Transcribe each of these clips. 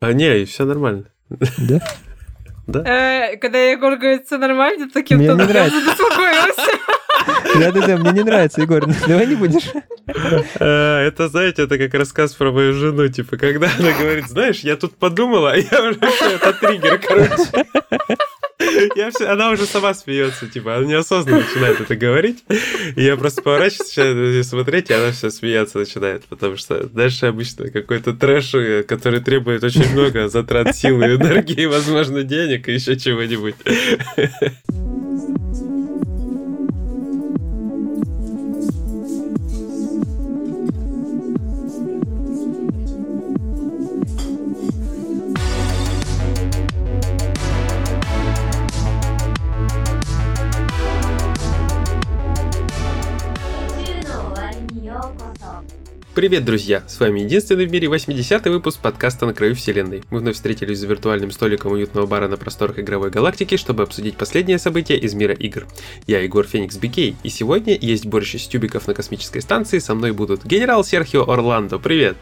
А, не, все нормально. Да? Да? Э, Когда Егор говорит, все нормально, таким Мне не тоном я нравится. забеспокоилась. Да-да-да, мне не нравится, Егор. Давай не будешь. А, Это, знаете, это как рассказ про мою жену, типа, когда она говорит, знаешь, я тут подумала, а я уже это триггер, короче. Я все, она уже сама смеется, типа, она неосознанно начинает это говорить. И я просто поворачиваюсь, начинаю смотреть, и она все смеяться начинает, потому что дальше обычно какой-то трэш, э, который требует очень много затрат силы, энергии, возможно, денег и еще чего-нибудь. Привет, друзья! С вами единственный в мире 80-й выпуск подкаста «На краю вселенной». Мы вновь встретились за виртуальным столиком уютного бара на просторах игровой галактики, чтобы обсудить последние события из мира игр. Я Егор Феникс Бикей, и сегодня есть борщ из тюбиков на космической станции, со мной будут генерал Серхио Орландо, привет!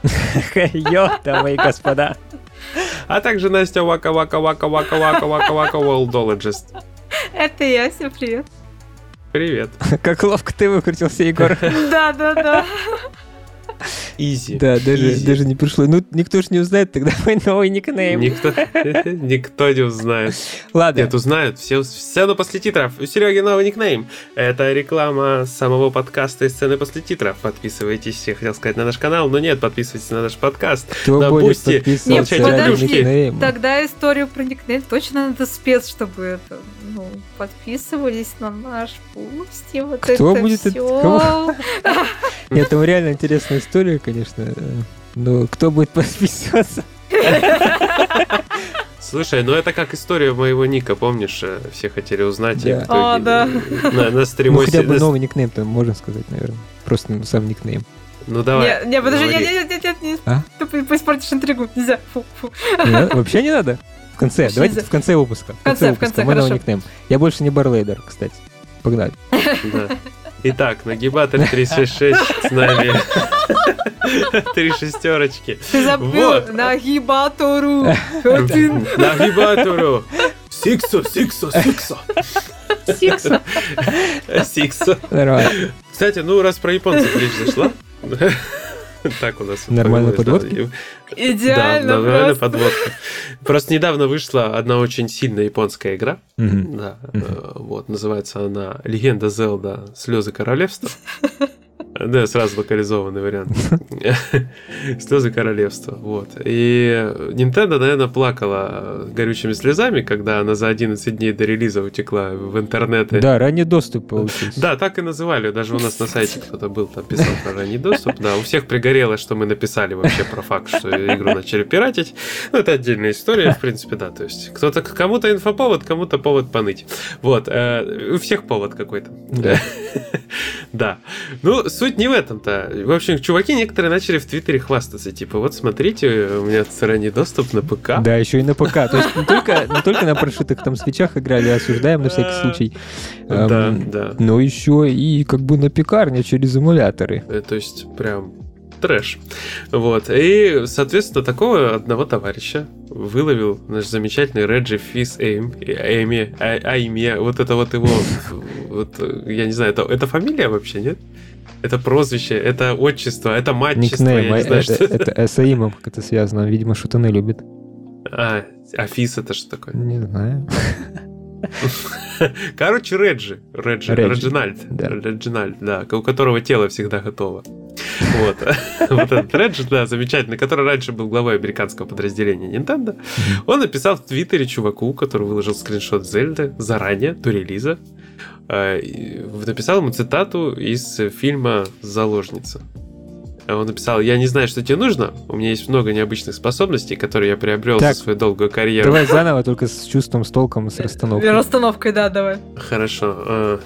Йо, дамы и господа. А также Настя Вака Вака Вака Вака Вака Вака Вака Worldologist. Это я, всем привет. Привет. Как ловко ты выкрутился, Егор. Да, да, да. Easy. Да, даже, Easy. даже не пришло. Ну, никто ж не узнает тогда мой новый никнейм. Никто, никто не узнает. Ладно, Нет, узнают. Все, равно после титров. У Сереги новый никнейм. Это реклама самого подкаста и сцены после титров. Подписывайтесь, я хотел сказать, на наш канал, но нет, подписывайтесь на наш подкаст. кто на будет Boosty. Нет, подожди. Тогда историю про никнейм точно надо спец, чтобы это, ну, подписывались на наш пусти, вот Кто это будет кого? Нет, там реально интересная история, конечно. Но кто будет подписываться? Слушай, ну это как история моего ника, помнишь? э, Все хотели узнать. и Да. итоге А, да. На, на Ну, стриме... хотя бы новый никнейм там можно сказать, наверное. Просто ну, сам никнейм. Ну давай. Не, не, подожди, говори. нет, нет, нет, нет, нет, А? ты по- поиспортишь интригу, нельзя, фу, фу. Не? Вообще не надо? В конце, Вообще давайте нельзя. в конце выпуска. В конце, в выпуска, конце, мой новый хорошо. никнейм. Я больше не барлейдер, кстати. Погнали. Да. Итак, нагибатор 366 с нами. Три шестерочки. Ты забыл Вот. нагибатору. Нагибатору. Сиксо, сиксо, сиксо. сикс. Сиксо. Нормально. Кстати, ну раз про японцев речь зашла. Так у нас. Нормальная подводка? да. Идеально Да, нормальная просто. подводка. Просто недавно вышла одна очень сильная японская игра. Да, э, вот, называется она «Легенда Зелда. Слезы королевства». Да, сразу локализованный вариант. Слезы королевства. Вот. И Nintendo, наверное, плакала горючими слезами, когда она за 11 дней до релиза утекла в интернеты. Да, ранний доступ получился. Да, так и называли. Даже у нас на сайте кто-то был, там писал про ранний доступ. Да, у всех пригорело, что мы написали вообще про факт, что игру начали пиратить. Ну, это отдельная история, в принципе, да. То есть кто-то кому-то инфоповод, кому-то повод поныть. Вот. э, У всех повод какой-то. Да. Да. Ну, суть не в этом-то. В общем, чуваки некоторые начали в Твиттере хвастаться. Типа, вот смотрите, у меня ранний доступ на ПК. Да, еще и на ПК. То есть не только, не только на прошитых там свечах играли, осуждаем на всякий случай. Да, Эм, да. Но еще и как бы на пекарне через эмуляторы. Э, То есть прям трэш. Вот. И, соответственно, такого одного товарища выловил наш замечательный Реджи Фис Эйм, Эйми, А- Айме, вот это вот его, вот, э, я не знаю, это, это фамилия вообще, нет? Это прозвище, это отчество, это матчество, Никнейм. я не знаю, Это, что это с Аимом как это связано. Видимо, шутаны любит. А, а Фис это что такое? Не знаю. Короче. Реджи. Реджи, Реджинальд. да. Реджинальд, да. У которого тело всегда готово. Вот. Вот этот Реджи, да, замечательный, который раньше был главой американского подразделения Nintendo. Он написал в Твиттере чуваку, который выложил скриншот Зельды заранее, до релиза. И Написал ему цитату из фильма «Заложница». Он написал, я не знаю, что тебе нужно, у меня есть много необычных способностей, которые я приобрел Так, за свою долгую карьеру. Давай заново, только с чувством, с толком и с расстановкой. Расстановкой, да, давай. Хорошо.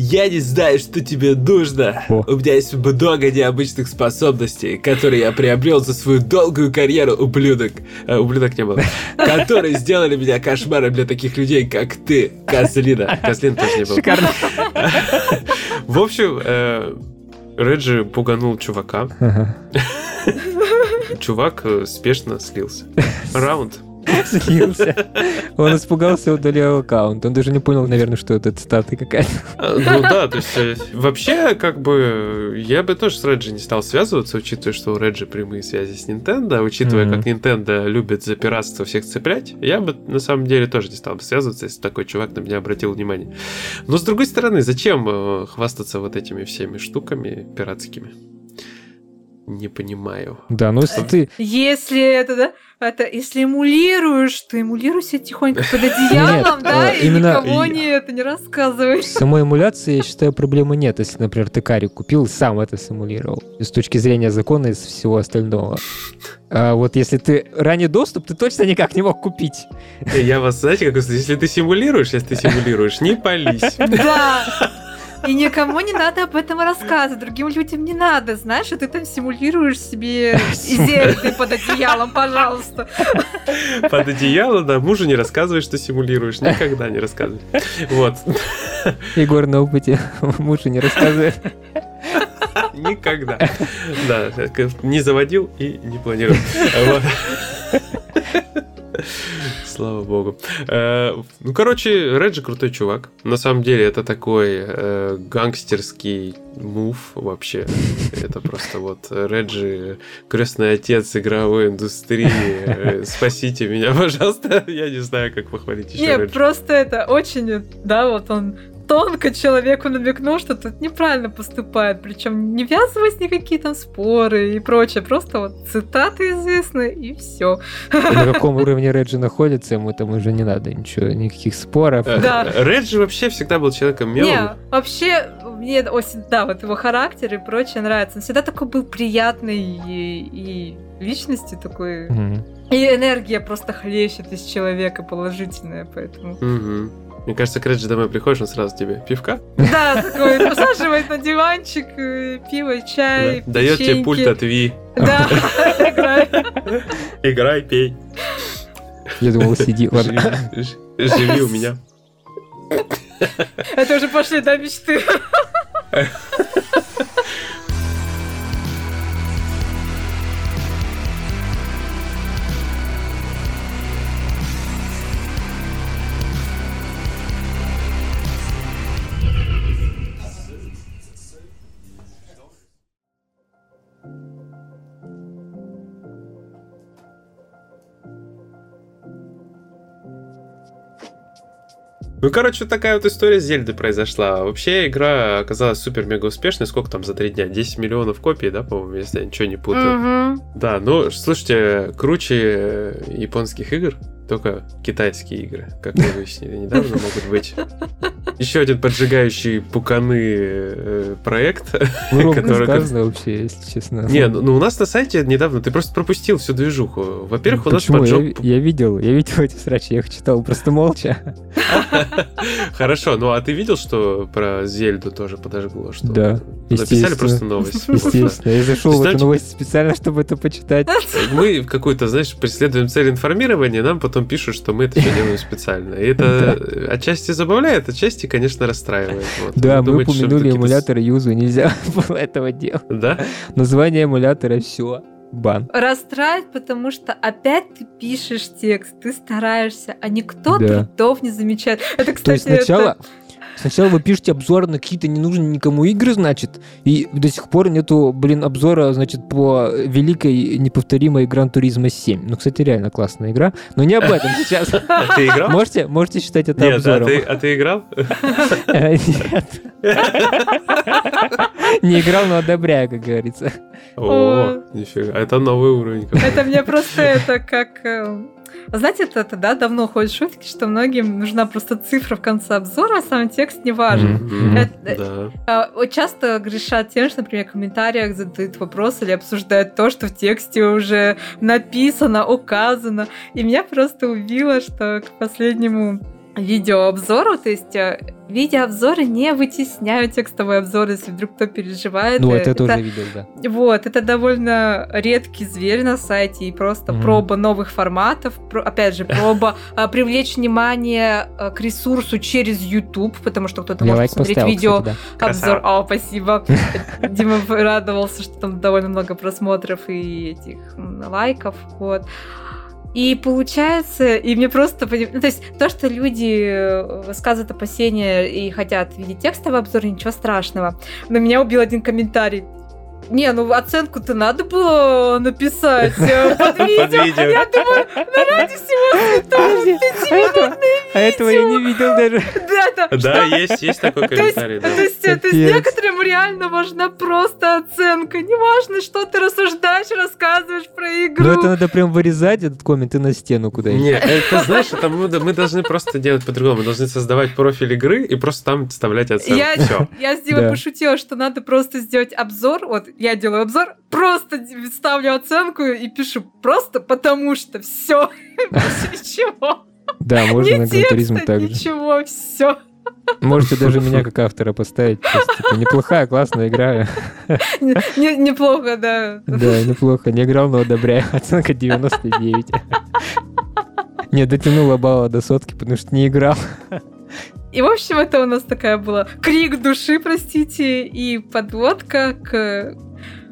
Я не знаю, что тебе нужно. О. У меня есть много необычных способностей, которые я приобрел за свою долгую карьеру, ублюдок. Э, ублюдок не было. Которые сделали меня кошмаром для таких людей, как ты, Козлина. Козлин тоже не был. Шикарно. В общем, э, Реджи пуганул чувака. Ага. чувак э, спешно слился. Раунд. Слился. Он испугался, удалил аккаунт. Он даже не понял, наверное, что это цитаты какая-то. Ну да, то есть э, вообще, как бы, я бы тоже с Реджи не стал связываться, учитывая, что у Реджи прямые связи с Nintendo, учитывая, как Nintendo любит за пиратство всех цеплять, я бы на самом деле тоже не стал бы связываться, если такой чувак на меня обратил внимание. Но с другой стороны, зачем э, хвастаться вот этими всеми штуками пиратскими? Не понимаю. Да, ну если ты... Если это, да, это, если эмулируешь, то эмулируй себя тихонько под одеялом, да, э, и никому не это не рассказывай. Самой эмуляции, я считаю, проблемы нет. Если, например, ты карик купил и сам это симулировал. С точки зрения закона и всего остального. А вот если ты ранний доступ, ты точно никак не мог купить. Э, Я вас, знаете, как если ты симулируешь, если ты симулируешь, не пались. Да. И никому не надо об этом рассказывать, другим людям не надо, знаешь, и ты там симулируешь себе зельды под одеялом, пожалуйста. Под одеяло, да, мужу не рассказывай, что симулируешь, никогда не рассказывай. Вот, Егор на опыте мужу не рассказывает. никогда. Да, не заводил и не планировал. Вот. Слава богу. Э, Ну, короче, Реджи крутой чувак. На самом деле, это такой э, гангстерский мув вообще. Это просто вот Реджи, крестный отец игровой индустрии. Э, Спасите меня, пожалуйста. Я не знаю, как похвалить еще Не, Реджи. просто это очень, да, вот он тонко человеку намекнул, что тут неправильно поступает, причем не ввязываясь никакие там споры и прочее, просто вот цитаты известны и все. На каком уровне Реджи находится, ему там уже не надо ничего, никаких споров. Э, Да. Реджи вообще всегда был человеком Не, милым. вообще, мне очень, да, вот его характер и прочее нравится. Он всегда такой был приятный и, и личности такой. Мгм. И энергия просто хлещет из человека положительная, поэтому... Мгм. Мне кажется, к Реджи домой приходишь, он сразу тебе пивка Да, такой посаживает на диванчик, э, пиво, чай, да, дает тебе пульт от Ви. Да, играет. Играй, пей. Я думал, сиди. Ладно. Живи у меня. Это уже пошли, да, мечты. Ну, короче, вот такая вот история с Зельды произошла. Вообще, игра оказалась супер-мега успешной. Сколько там за три дня? 10 миллионов копий, да, по-моему, если я ничего не путаю. Мгм. Да, ну, слушайте, круче японских игр, только китайские игры, как мы выяснили недавно, могут быть. Еще один поджигающий пуканы э, проект. Ну, который- сказано вообще, если честно. Не, ну ну у нас на сайте недавно, ты просто пропустил всю движуху. Во-первых, у нас Почему? Я, поджог... я видел, я видел эти срачи, я их читал просто молча. Хорошо, ну а ты видел, что про Зельду тоже подожгло? Что Да, Написали просто новость. Естественно, я зашел в эту новость специально, чтобы это почитать. Мы какую-то, знаешь, преследуем цель информирования, нам потом пишут, что мы это делаем специально. И это отчасти забавляет, отчасти, конечно, расстраивает. Вот. Да, мы думаете, упомянули эмулятор Юзу, нельзя было этого делать. Да? Название эмулятора все. Бан. Расстраивает, потому что опять ты пишешь текст, ты стараешься, а никто Да. трудов не замечает. Это, кстати, То есть это- сначала, вы пишете обзор на какие-то ненужные никому игры, значит, и до сих пор нету, блин, обзора, значит, по великой неповторимой Гран Туризма 7. Ну, кстати, реально классная игра, но не об этом сейчас. А ты играл? Можете, можете считать это Нет, а обзором. ты, а ты играл? Э, Нет. Не играл, но одобряю, как говорится. О, нифига, это новый уровень. Это мне просто это как... э, Знаете, это, это, да, давно ходят шутки, что многим нужна просто цифра в конце обзора, а сам текст не важен. Мгм, Это- Да. Вот Часто грешат тем, что, например, в комментариях задают вопрос или обсуждают то, что в тексте уже написано, указано. И меня просто убило, что к последнему видеообзору, то есть э, видеообзоры не вытесняют текстовые обзоры, если вдруг кто переживает. Ну, это, это тоже видел, да. Вот, это довольно редкий зверь на сайте, и просто mm. проба новых форматов, про, опять же, проба а, привлечь внимание а, к ресурсу через YouTube, потому что кто-то может посмотреть поставил, видео кстати, да. обзор. О, спасибо. Дима радовался, что там довольно много просмотров и этих лайков, вот. И получается, и мне просто... Ну, то есть то, что люди э, высказывают опасения и хотят видеть текстовый обзор, ничего страшного. Но меня убил один комментарий. Не, ну оценку-то надо было написать э, под видео. Я думаю, ну ради всего святого, А этого я не видел даже. Да, есть, есть такой комментарий. То есть, то есть некоторым реально важна просто оценка. Неважно, что ты рассуждаешь, рассказываешь про игру. Ну это надо прям вырезать этот коммент и на стену куда-нибудь. Нет, это знаешь, это мы, мы должны просто делать по-другому. Мы должны создавать профиль игры и просто там вставлять оценку. Я, Все. я с Димой пошутила, что надо просто сделать обзор. Вот я делаю обзор, просто ставлю оценку и пишу просто потому что все. Ничего. Да, можно на Гран также. Ничего, все. Можете даже меня как автора поставить. Просто, типа, неплохая, классная игра. Неплохо, да. Да, неплохо. Не играл, но одобряю. Оценка 99. Не дотянула балла до сотки, потому что не играл. И, в общем, это у нас такая была крик души, простите, и подводка к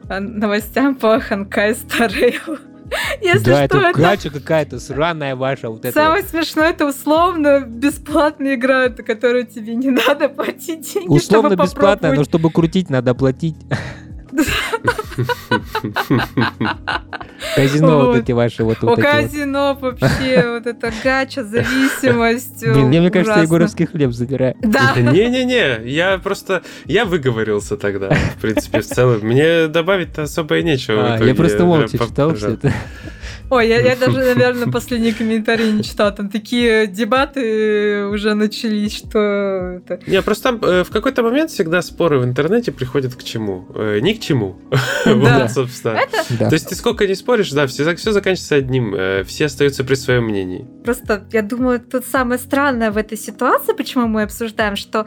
новостям по Ханкай Старейл. Если да, что, это, гача какая-то сраная ваша. Вот Самое это. смешное, это условно бесплатная игра, которую тебе не надо платить деньги, Условно бесплатная, но чтобы крутить, надо платить. Казино вот эти ваши вот О, казино вообще, вот это гача, зависимость. Блин, мне кажется, Егоровский хлеб забирает. Да. Не-не-не, я просто, я выговорился тогда, в принципе, в целом. Мне добавить-то особо и нечего. А, я просто молча читал все это. Ой, я, я даже, наверное, последние комментарии не читала. Там такие дебаты уже начались, что... Это... Не, просто там э, в какой-то момент всегда споры в интернете приходят к чему? Э, ни к чему. вот, собственно. Это... То есть ты сколько не споришь, да, все, все заканчивается одним. Э, все остаются при своем мнении. Просто, я думаю, тут самое странное в этой ситуации, почему мы обсуждаем, что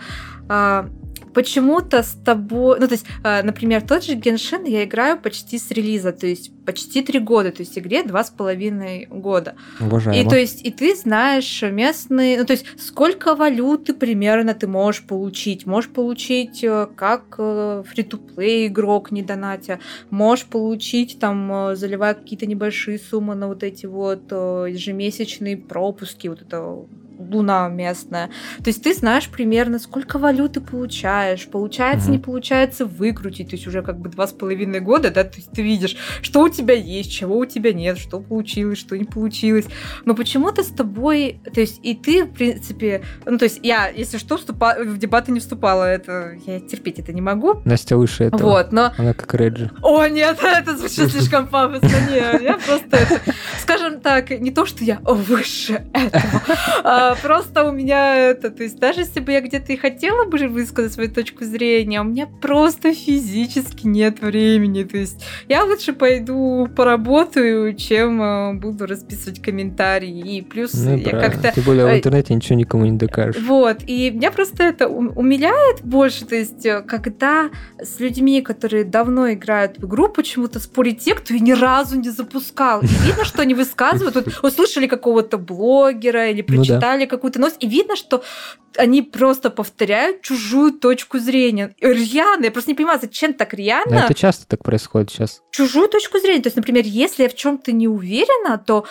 э, почему-то с тобой... Ну, то есть, э, например, тот же Геншин я играю почти с релиза, то есть почти три года, то есть игре два с половиной года. Обожаемо. И то есть, и ты знаешь местные... Ну, то есть, сколько валюты примерно ты можешь получить. Можешь получить э, как э, фри-то-плей игрок, не донатя. Можешь получить, там, заливая какие-то небольшие суммы на вот эти вот ежемесячные пропуски, вот это луна местная. То есть ты знаешь примерно, сколько валюты получаешь, получается, угу. не получается выкрутить. То есть уже как бы два с половиной года, да, то есть ты видишь, что у тебя есть, чего у тебя нет, что получилось, что не получилось. Но почему-то с тобой, то есть и ты, в принципе, ну то есть я, если что, вступа, в дебаты не вступала, это я терпеть это не могу. Настя выше этого. Вот, но... Она как Реджи. О, нет, это звучит слишком пафосно. Нет, я просто это... Скажем так, не то, что я выше этого, а просто у меня это, то есть даже если бы я где-то и хотела бы высказать свою точку зрения, у меня просто физически нет времени. То есть я лучше пойду поработаю, чем э, буду расписывать комментарии. И плюс ну, я как-то... Тем более в э, интернете ничего никому не докажешь. Вот. И меня просто это умиляет больше. То есть э, когда с людьми, которые давно играют в игру, почему-то спорить те, кто и ни разу не запускал. И видно, что они высказывают. Вот услышали какого-то блогера или прочитали да какую-то новость, и видно, что они просто повторяют чужую точку зрения. Рьяно, я просто не понимаю, зачем так рьяно. это часто так происходит сейчас. Чужую точку зрения. То есть, например, если я в чем-то не уверена, то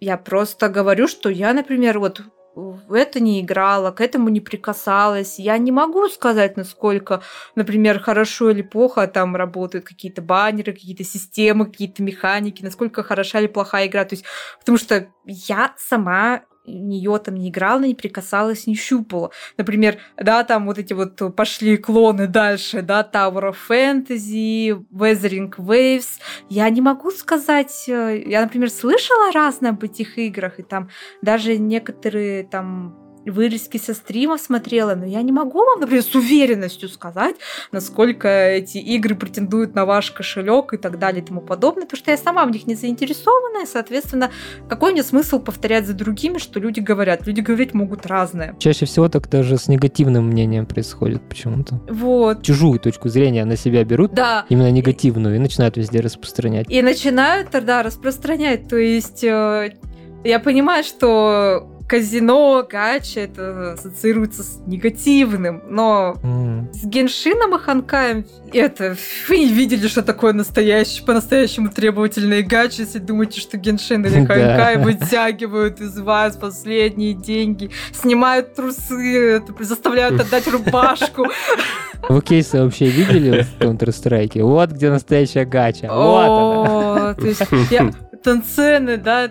я просто говорю, что я, например, вот в это не играла, к этому не прикасалась. Я не могу сказать, насколько, например, хорошо или плохо там работают какие-то баннеры, какие-то системы, какие-то механики, насколько хороша или плохая игра. То есть, потому что я сама нее там не играла, не прикасалась, не щупала. Например, да, там вот эти вот пошли клоны дальше, да, Tower of Fantasy, Weathering Waves. Я не могу сказать, э, я, например, слышала разное об этих играх, и там даже некоторые там вырезки со стрима смотрела, но я не могу вам, например, с уверенностью сказать, насколько эти игры претендуют на ваш кошелек и так далее и тому подобное, потому что я сама в них не заинтересована, и, соответственно, какой мне смысл повторять за другими, что люди говорят? Люди говорить могут разное. Чаще всего так даже с негативным мнением происходит почему-то. Вот. Чужую точку зрения на себя берут, Да. именно негативную, и начинают везде распространять. И начинают тогда распространять. То есть э, я понимаю, что казино, гача, это ассоциируется с негативным, но М. с Геншином и Ханкаем это... Вы не видели, что такое настоящий, по-настоящему требовательные гачи, если думаете, что Геншин или. Ханкай вытягивают из вас последние деньги, снимают трусы, заставляют отдать рубашку. Вы кейсы вообще видели в Counter-Strike? Вот где настоящая гача. Вот она. То есть я там цены, да,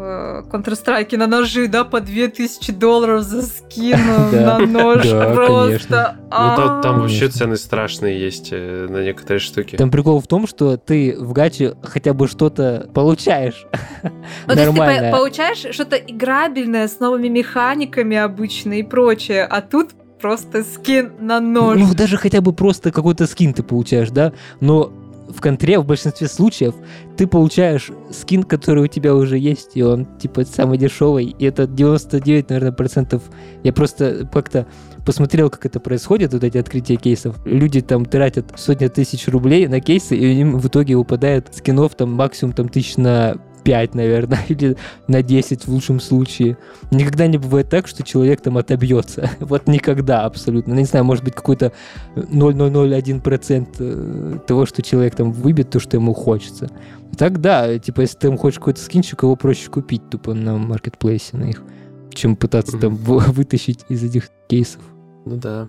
в Counter-Strike на ножи, да, по 2000 долларов за скин на нож. Просто. Ну, там, там а. вообще цены страшные есть э, на некоторые штуки. Там прикол в том, что ты в гаче хотя бы что-то получаешь. Ну, то есть ты получаешь что-то играбельное с новыми механиками обычно и прочее, а тут просто скин на нож. Ну, даже хотя бы просто какой-то скин ты получаешь, да? Но в контре в большинстве случаев ты получаешь скин, который у тебя уже есть, и он, типа, самый дешевый, и это 99, наверное, процентов. Я просто как-то посмотрел, как это происходит, вот эти открытия кейсов. Люди там тратят сотни тысяч рублей на кейсы, и им в итоге выпадает скинов там максимум там тысяч на 5, наверное, или на 10 в лучшем случае. Никогда не бывает так, что человек там отобьется. Вот никогда абсолютно. Не знаю, может быть, какой-то 0,001% э, того, что человек там выбьет, то, что ему хочется. Так да, типа, если ты там хочешь какой-то скинчик, его проще купить тупо на маркетплейсе на их, чем пытаться там вы- вытащить из этих кейсов. Ну да.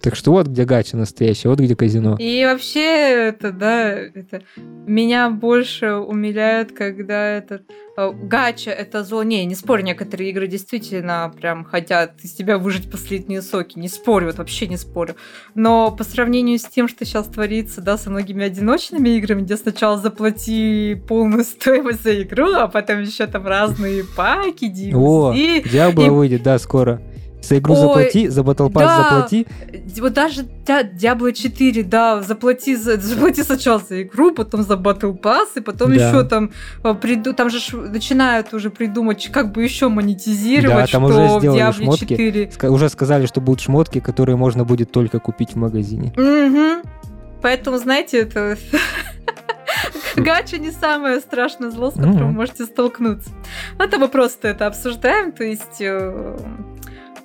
Так что вот где гача настоящая, вот где казино. И вообще, это, да, это меня больше умиляет, когда этот э, гача, это зло. Не, не спорю, некоторые игры действительно прям хотят из тебя выжать последние соки. Не спорю, вот вообще не спорю. Но по сравнению с тем, что сейчас творится, да, со многими одиночными играми, где сначала заплати полную стоимость за игру, а потом еще там разные паки, О, DLC. Диабло и- выйдет, да, скоро. За игру Ой, заплати, за Battle Pass да. заплати. Вот даже Diablo 4, да, заплати, за, заплати сначала за игру, потом за Battle Pass, и потом Да. еще там а, приду, там же начинают уже придумать, как бы еще монетизировать, Да, там что уже в сделали Diablo шмотки. 4. Ска- Уже сказали, что будут шмотки, которые можно будет только купить в магазине. Мгм. Поэтому, знаете, это... Гача не самое страшное зло, с которым вы Мгм. можете столкнуться. Это мы просто это обсуждаем, то есть...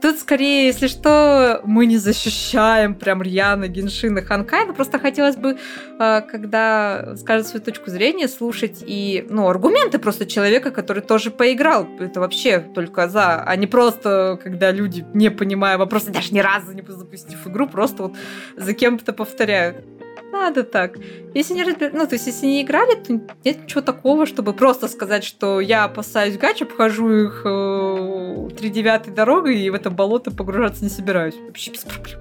Тут скорее, если что, мы не защищаем прям рьяно Геншин Ханкай, но просто хотелось бы, э, когда скажет свою точку зрения, слушать и, ну, аргументы просто человека, который тоже поиграл. Это вообще только за, а не просто, когда люди, не понимая вопроса, даже ни разу не запустив игру, просто вот за кем-то повторяют. Надо так. Если не разбир- ну, то есть, если не играли, то нет ничего такого, чтобы просто сказать, что я опасаюсь гачи, обхожу их э, тридевятой дорогой и в это болото погружаться не собираюсь. Вообще без проблем.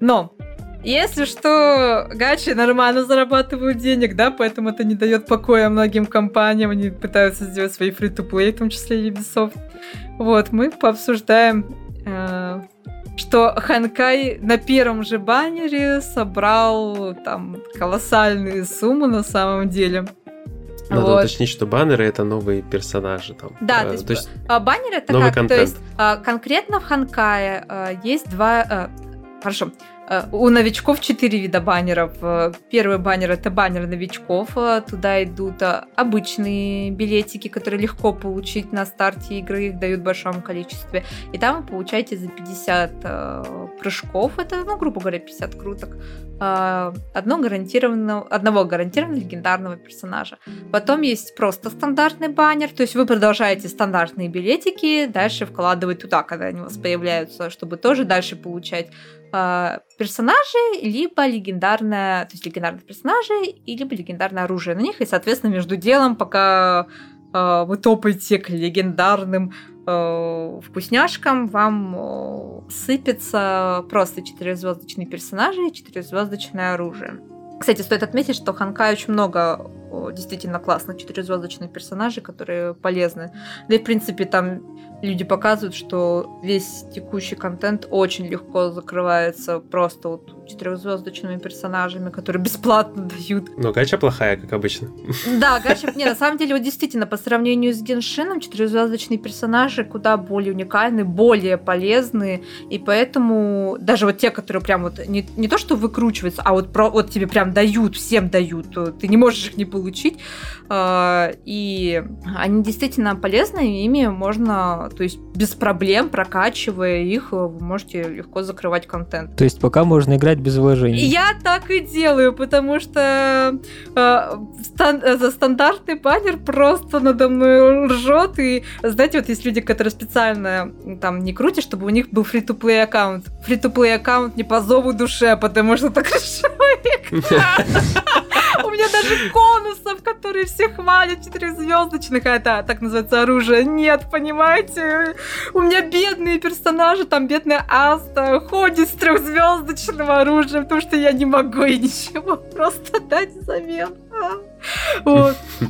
Но если что, гачи нормально зарабатывают денег, да, поэтому это не дает покоя многим компаниям, они пытаются сделать свои фри-то-плей, в том числе и Ubisoft. Вот, мы пообсуждаем э, что Ханкай на первом же баннере собрал там колоссальные суммы на самом деле. Надо Вот. уточнить, что баннеры это новые персонажи там. Да, Э, то есть А баннер это Новый как? контент. То есть а, конкретно в Ханкае а, есть два... а, хорошо. А, У новичков четыре вида баннеров. А, Первый баннер это баннер новичков. А, Туда идут обычные билетики, которые легко получить на старте игры, их дают в большом количестве. И там вы получаете за 50 а, прыжков, это, ну, грубо говоря, 50 круток, одно гарантированного, одного гарантированного легендарного персонажа. Потом есть просто стандартный баннер, то есть вы продолжаете стандартные билетики, дальше вкладывать туда, когда они у вас появляются, чтобы тоже дальше получать а, персонажей, либо легендарное, то есть легендарных персонажей, и либо легендарное оружие на них, и, соответственно, между делом, пока а, вы топаете к легендарным э, вкусняшкам, вам э, сыпется просто четырехзвездочные персонажи и четырехзвездочное оружие. Кстати, стоит отметить, что Ханкай очень много действительно классных четырехзвездочных персонажей, которые полезны. Да и, в принципе, там люди показывают, что весь текущий контент очень легко закрывается просто вот четырехзвездочными персонажами, которые бесплатно дают. Но гача плохая, как обычно. Да, гача... Не, на самом деле, вот действительно, по сравнению с Геншином, четырехзвездочные персонажи куда более уникальны, более полезны, и поэтому даже вот те, которые прям вот не, не то, что выкручиваются, а вот, про, вот тебе прям дают, всем дают, ты не можешь их не получить, а, и они действительно полезны, ими можно то есть без проблем, прокачивая их, вы можете легко закрывать контент. То есть пока можно играть без вложений. Я так и делаю, потому что э, за стандартный баннер просто надо мной ржет. И знаете, вот есть люди, которые специально там не крутят, чтобы у них был фри-то-плей аккаунт. Фри-то-плей аккаунт не по зову душе, потому что так человек. У меня даже конусов, которые все хвалят, четырехзвездочных, а это так называется оружие, нет, понимаете? У меня бедные персонажи, там бедная Аста ходит с трехзвездочным оружием, потому что я не могу и ничего просто дать взамен. Вот.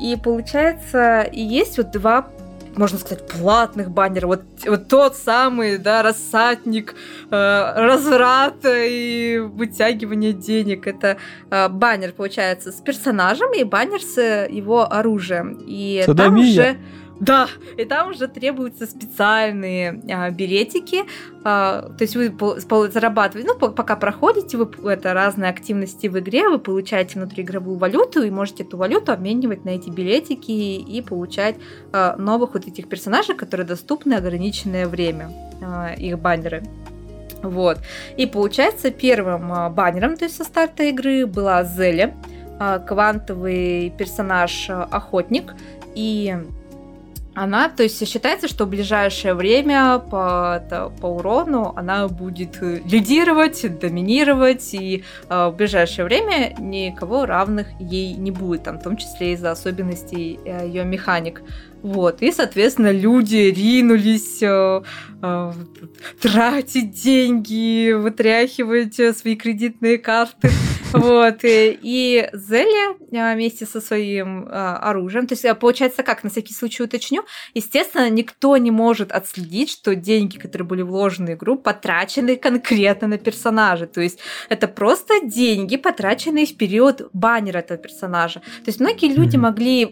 И получается, есть вот два можно сказать, платных баннеров. Вот, вот тот самый, да, рассадник э, разврата и вытягивания денег. Это э, баннер, получается, с персонажем и баннер с его оружием. И Садомия. там уже... Да, и там уже требуются специальные а, билетики. А, то есть вы зарабатываете, ну, пока проходите вы это разные активности в игре, вы получаете внутриигровую валюту и можете эту валюту обменивать на эти билетики и получать а, новых вот этих персонажей, которые доступны ограниченное время, а, их баннеры. Вот. И получается, первым а, баннером, то есть со старта игры, была Зеля, а, квантовый персонаж а. И она, то есть считается, что в ближайшее время по, это, по урону она будет э, лидировать, доминировать, и э, в ближайшее время никого равных ей не будет, там, в том числе из-за особенностей э, ее механик. Вот, и, соответственно, люди ринулись э, э, тратить деньги, вытряхивать э, свои кредитные карты. Вот, и, и Зеля э, вместе со своим э, оружием, то есть, получается, как, на всякий случай уточню, естественно, никто не может отследить, что деньги, которые были вложены в игру, потрачены конкретно на персонажа. То есть, это просто деньги, потраченные в период баннера этого персонажа. То есть, многие люди могли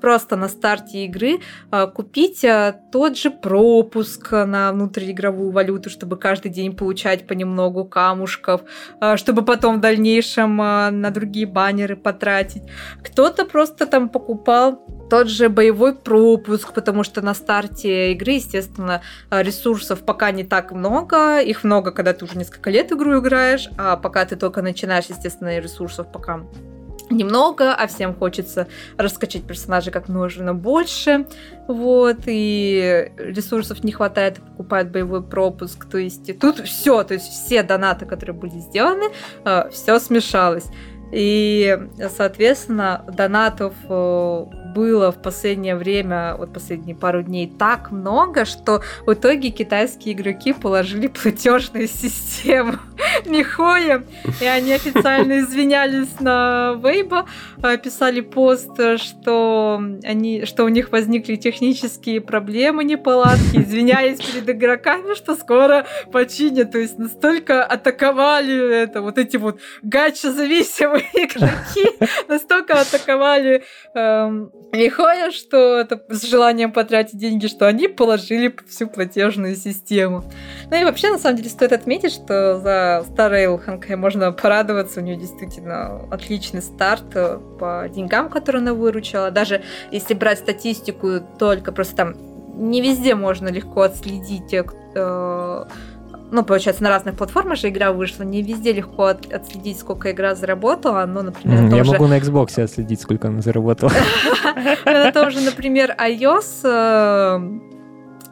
просто на старте игры игры а, купить а, тот же пропуск на внутриигровую валюту, чтобы каждый день получать понемногу камушков, а, чтобы потом в дальнейшем на другие баннеры потратить. Кто-то просто там покупал тот же боевой пропуск, потому что на старте игры, естественно, ресурсов пока не так много. Их много, когда ты уже несколько лет игру играешь, а пока ты только начинаешь, естественно, ресурсов пока немного, а всем хочется раскачать персонажей как можно больше, вот, и ресурсов не хватает, покупают боевой пропуск, то есть тут все, то есть все донаты, которые были сделаны, э, все смешалось. И, соответственно, донатов э, было в последнее время, вот последние пару дней, так много, что в итоге китайские игроки положили платежную систему Михоя, и они официально извинялись на Вейбо, писали пост, что, они, что у них возникли технические проблемы, неполадки, извинялись перед игроками, что скоро починят, то есть настолько атаковали это, вот эти вот гача-зависимые игроки, настолько атаковали эм, Михоя, что это с желанием потратить деньги, что они положили всю платежную систему. Ну и вообще, на самом деле, стоит отметить, что за Star Rail можно порадоваться, у нее действительно отличный старт э, по деньгам, которые она выручила. Даже если брать статистику, только просто там не везде можно легко отследить э, ну, получается, на разных платформах же игра вышла, не везде легко от, отследить, сколько игра заработала, ну, например, mm, Я могу на Xbox отследить, сколько она заработала. На том же, например, iOS э,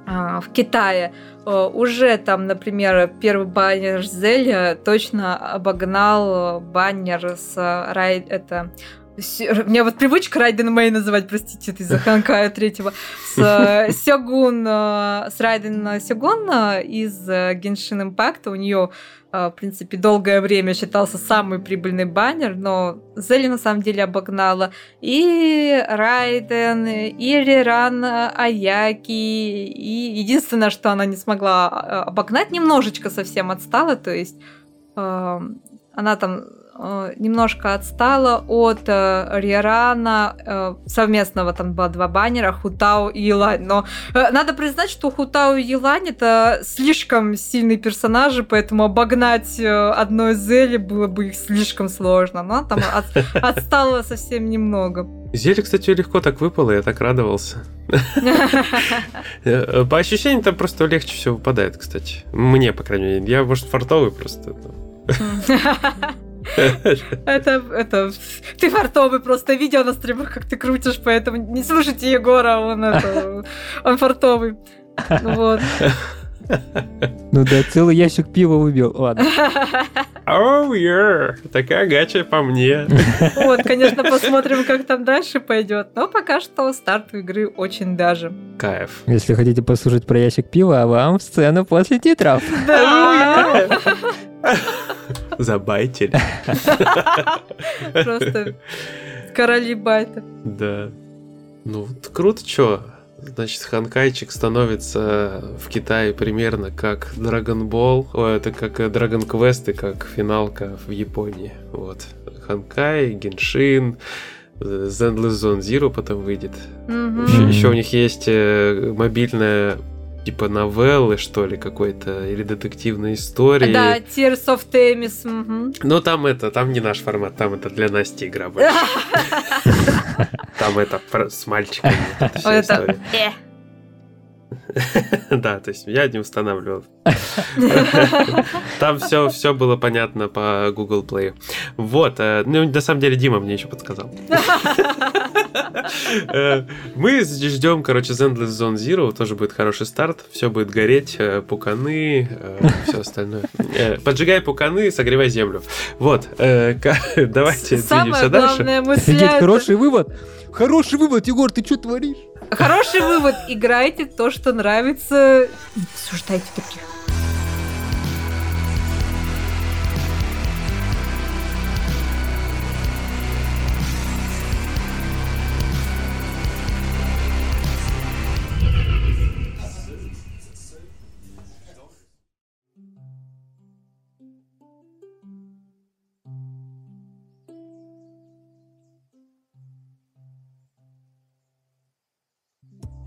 а, в Китае э, уже там, например, первый баннер Зелья точно обогнал баннер с рай, это У меня вот привычка Райден Мэй называть, простите, из-за Ханкая третьего. С э, Сёгун, э, с Райден Сёгун э, из Genshin Impact. У нее, в принципе, долгое время считался самый прибыльный баннер, но Зели на самом деле обогнала и Райден, и Риран Аяки, и единственное, что она не смогла обогнать, немножечко совсем отстала, то есть она там немножко отстала от э, Риорана, э, совместного там было два баннера, Хутау и Елань. Но э, надо признать, что Хутау и Елань это слишком сильные персонажи, поэтому обогнать э, одной Зели было бы их слишком сложно. Но там от- отстала совсем немного. Зелье, кстати, легко так выпало, я так радовался. Э, По ощущениям, там просто легче все выпадает, кстати. Мне, по крайней мере. Я, может, фартовый просто. Это, это, ты фартовый, просто видео на стримах, как ты крутишь, поэтому не слушайте Егора, он это, он фартовый. Ну Вот. Ну да, целый ящик пива выбил. Ладно. Оу, yeah. Такая гача по мне. Вот, конечно, посмотрим, как там дальше пойдет. Но пока что старт игры очень даже. Кайф. Если хотите послушать про ящик пива, а вам в сцену после титров. Да! Забайтель. Просто короли байта. Да. Ну, вот круто, чё. Значит, Ханкайчик становится в Китае примерно как Dragon Ball, ой, это как э, Dragon Quest и как финалка в Японии. Вот. Ханкай, Геншин, э, Zenless Zone Zero потом выйдет. Мгм. Еще, еще у них есть э, мобильная типа новеллы, что ли, какой-то, или детективной истории. Да, Tears of Themis. мгм. Но там это, там не наш формат, там это для Насти игра больше. Там это с мальчиками. э. Да, то есть я не устанавливал. Там все, все было понятно по Google Play. Вот, э, ну, на самом деле Дима мне еще подсказал. Э, Мы ждем, короче, Endless Zone Zero, тоже будет хороший старт, все будет гореть, э, пуканы, все остальное. Э, Поджигай пуканы, согревай землю. Вот, э, давайте двинемся дальше. Офигеть, хороший вывод. Хороший вывод, Егор, ты что творишь? Хороший вывод. Играйте то, что нравится. Обсуждайте других.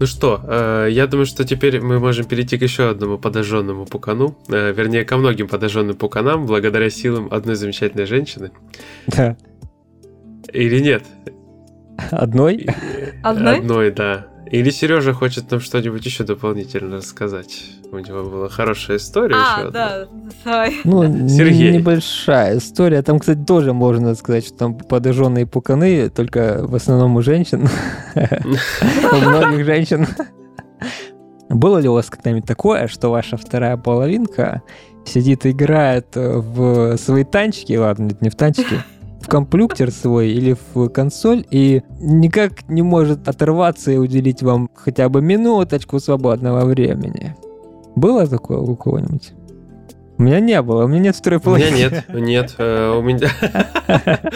Ну что, э, я думаю, что теперь мы можем перейти к еще одному подожженному пукану. Э, вернее, ко многим подожженным пуканам, благодаря силам одной замечательной женщины. Да. Или нет? Одной? Одной? Одной, да. Или Сережа хочет нам что-нибудь еще дополнительно рассказать. У него была хорошая история еще А, одна. да. давай. Ну, Сергей. небольшая история. Там, кстати, тоже можно сказать, что там подожженные пуканы, только в основном у женщин. У многих женщин. Было ли у вас когда-нибудь такое, что ваша вторая половинка сидит и играет в свои танчики, ладно, не в танчики, в комплюктер свой или в консоль и никак не может оторваться и уделить вам хотя бы минуточку свободного времени? Было такое у кого-нибудь? У меня не было, у меня нет второй У меня нет, нет, э, у меня...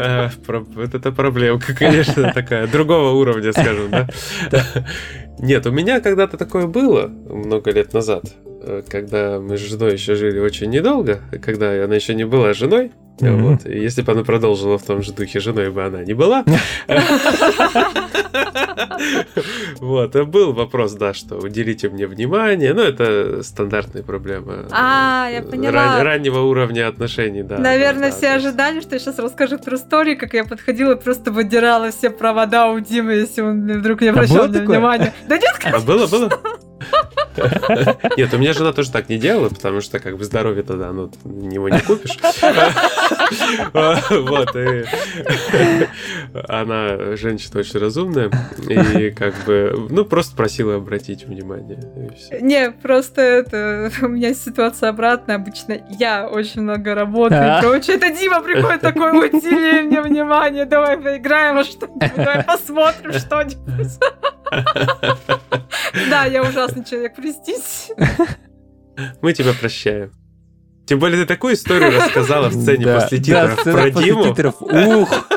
Э, Вот это проблемка, конечно, такая, другого уровня, скажем, да? Нет, у меня когда-то такое было, много лет назад, э, когда мы с женой еще жили очень недолго, когда она еще не была женой, Мгм. вот, и если бы она продолжила в том же духе женой бы она не была. Вот, а был вопрос, да, что уделите мне внимание, ну, это стандартная проблема. А, я э, поняла. ран- раннего уровня отношений, да. Наверное, все да, ожидали, что я сейчас расскажу про историю, как я подходила и просто выдирала все провода у Димы, если он вдруг не обращал было на внимания. Да нет, А было, было? Нет, у меня жена тоже так не делала, потому что как бы здоровье тогда, ну, его не купишь. Вот, и она женщина очень разумная, и как бы, ну, просто просила обратить внимание. Не, просто это у меня ситуация обратная. Обычно я очень много работаю А. и прочее. Это Дима приходит такой, удели мне внимание, давай поиграем во что-нибудь, давай посмотрим что-нибудь. Да, я ужасный человек, простите. Мы тебя прощаем. Тем более ты такую историю рассказала в сцене после титров про Диму. Ух,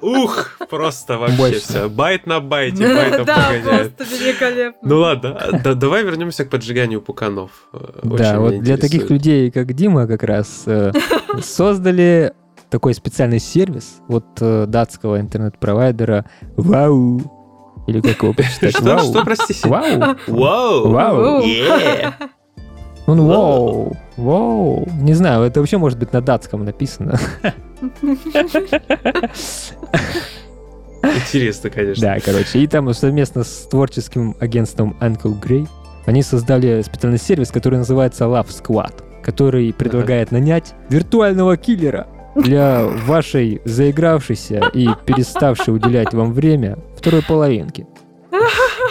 Ух, просто вообще все. Байт на байте, байтом Да, погоняет. просто великолепно. Ну ладно, а, да- давай вернемся к поджиганию пуканов. Э, Очень Да, вот для таких людей, как Дима, как раз э, создали такой специальный сервис от э, датского интернет-провайдера Вау. Или как его прочитать? Что, Вау. что, простите? Вау. Вау! Вау. Е! Он вау. Вау. Не знаю, это вообще может быть на датском написано. Интересно, конечно. Да, короче. И там совместно с творческим агентством Uncle Grey они создали специальный сервис, который называется Love Squad, который предлагает нанять виртуального киллера для вашей заигравшейся и переставшей уделять вам время второй половинки.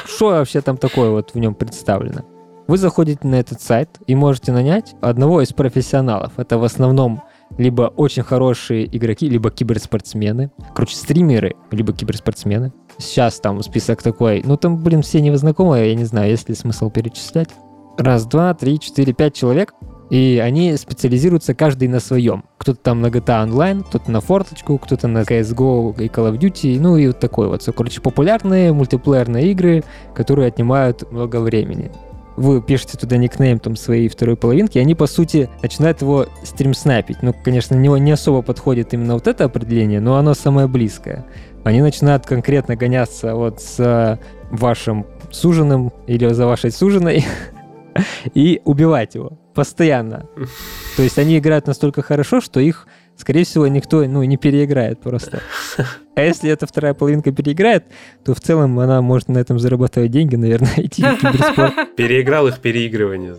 Что вообще там такое вот в нем представлено? Вы заходите на этот сайт и можете нанять одного из профессионалов. Это в основном либо очень хорошие игроки, либо киберспортсмены. Короче, стримеры, либо киберспортсмены. Сейчас там список такой. Ну, там, блин, все невызнакомые, я не знаю, есть ли смысл перечислять. Раз, два, три, четыре, пять человек. И они специализируются каждый на своем. Кто-то там на GTA Online, кто-то на форточку, кто-то на CSGO и Call of Duty, ну и вот такой вот. Всё, Короче, популярные мультиплеерные игры, которые отнимают много времени. Вы пишете туда никнейм там своей второй половинки, и они, по сути, начинают его стримснайпить. Ну, конечно, на него не особо подходит именно вот это определение, но оно самое близкое. Они начинают конкретно гоняться вот с вашим суженым или за вашей суженой и убивать его постоянно. То есть они играют настолько хорошо, что их, скорее всего, никто ну, не переиграет просто. А если эта вторая половинка переиграет, то в целом она может на этом зарабатывать деньги, наверное, идти в киберспорт. Переиграл их переигрывание.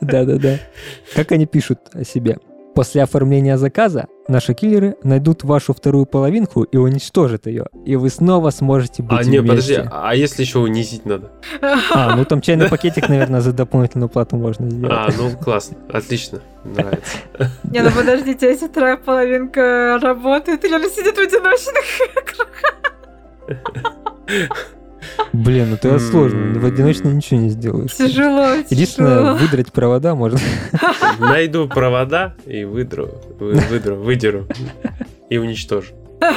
Да-да-да. Как они пишут о себе? После оформления заказа наши киллеры найдут вашу вторую половинку и уничтожат ее, и вы снова сможете быть А, не, подожди, вместе. а если еще унизить надо? А, ну там чайный пакетик, наверное, за дополнительную плату можно сделать. А, ну классно, отлично, нравится. Не, ну подождите, если вторая половинка работает, или она сидит в одиночных Блин, ну это М. сложно. В одиночно ничего не сделаешь. Тяжело, Единственное, тяжело. выдрать провода можно. Найду провода и выдру, вы- выдру, выдеру и уничтожу.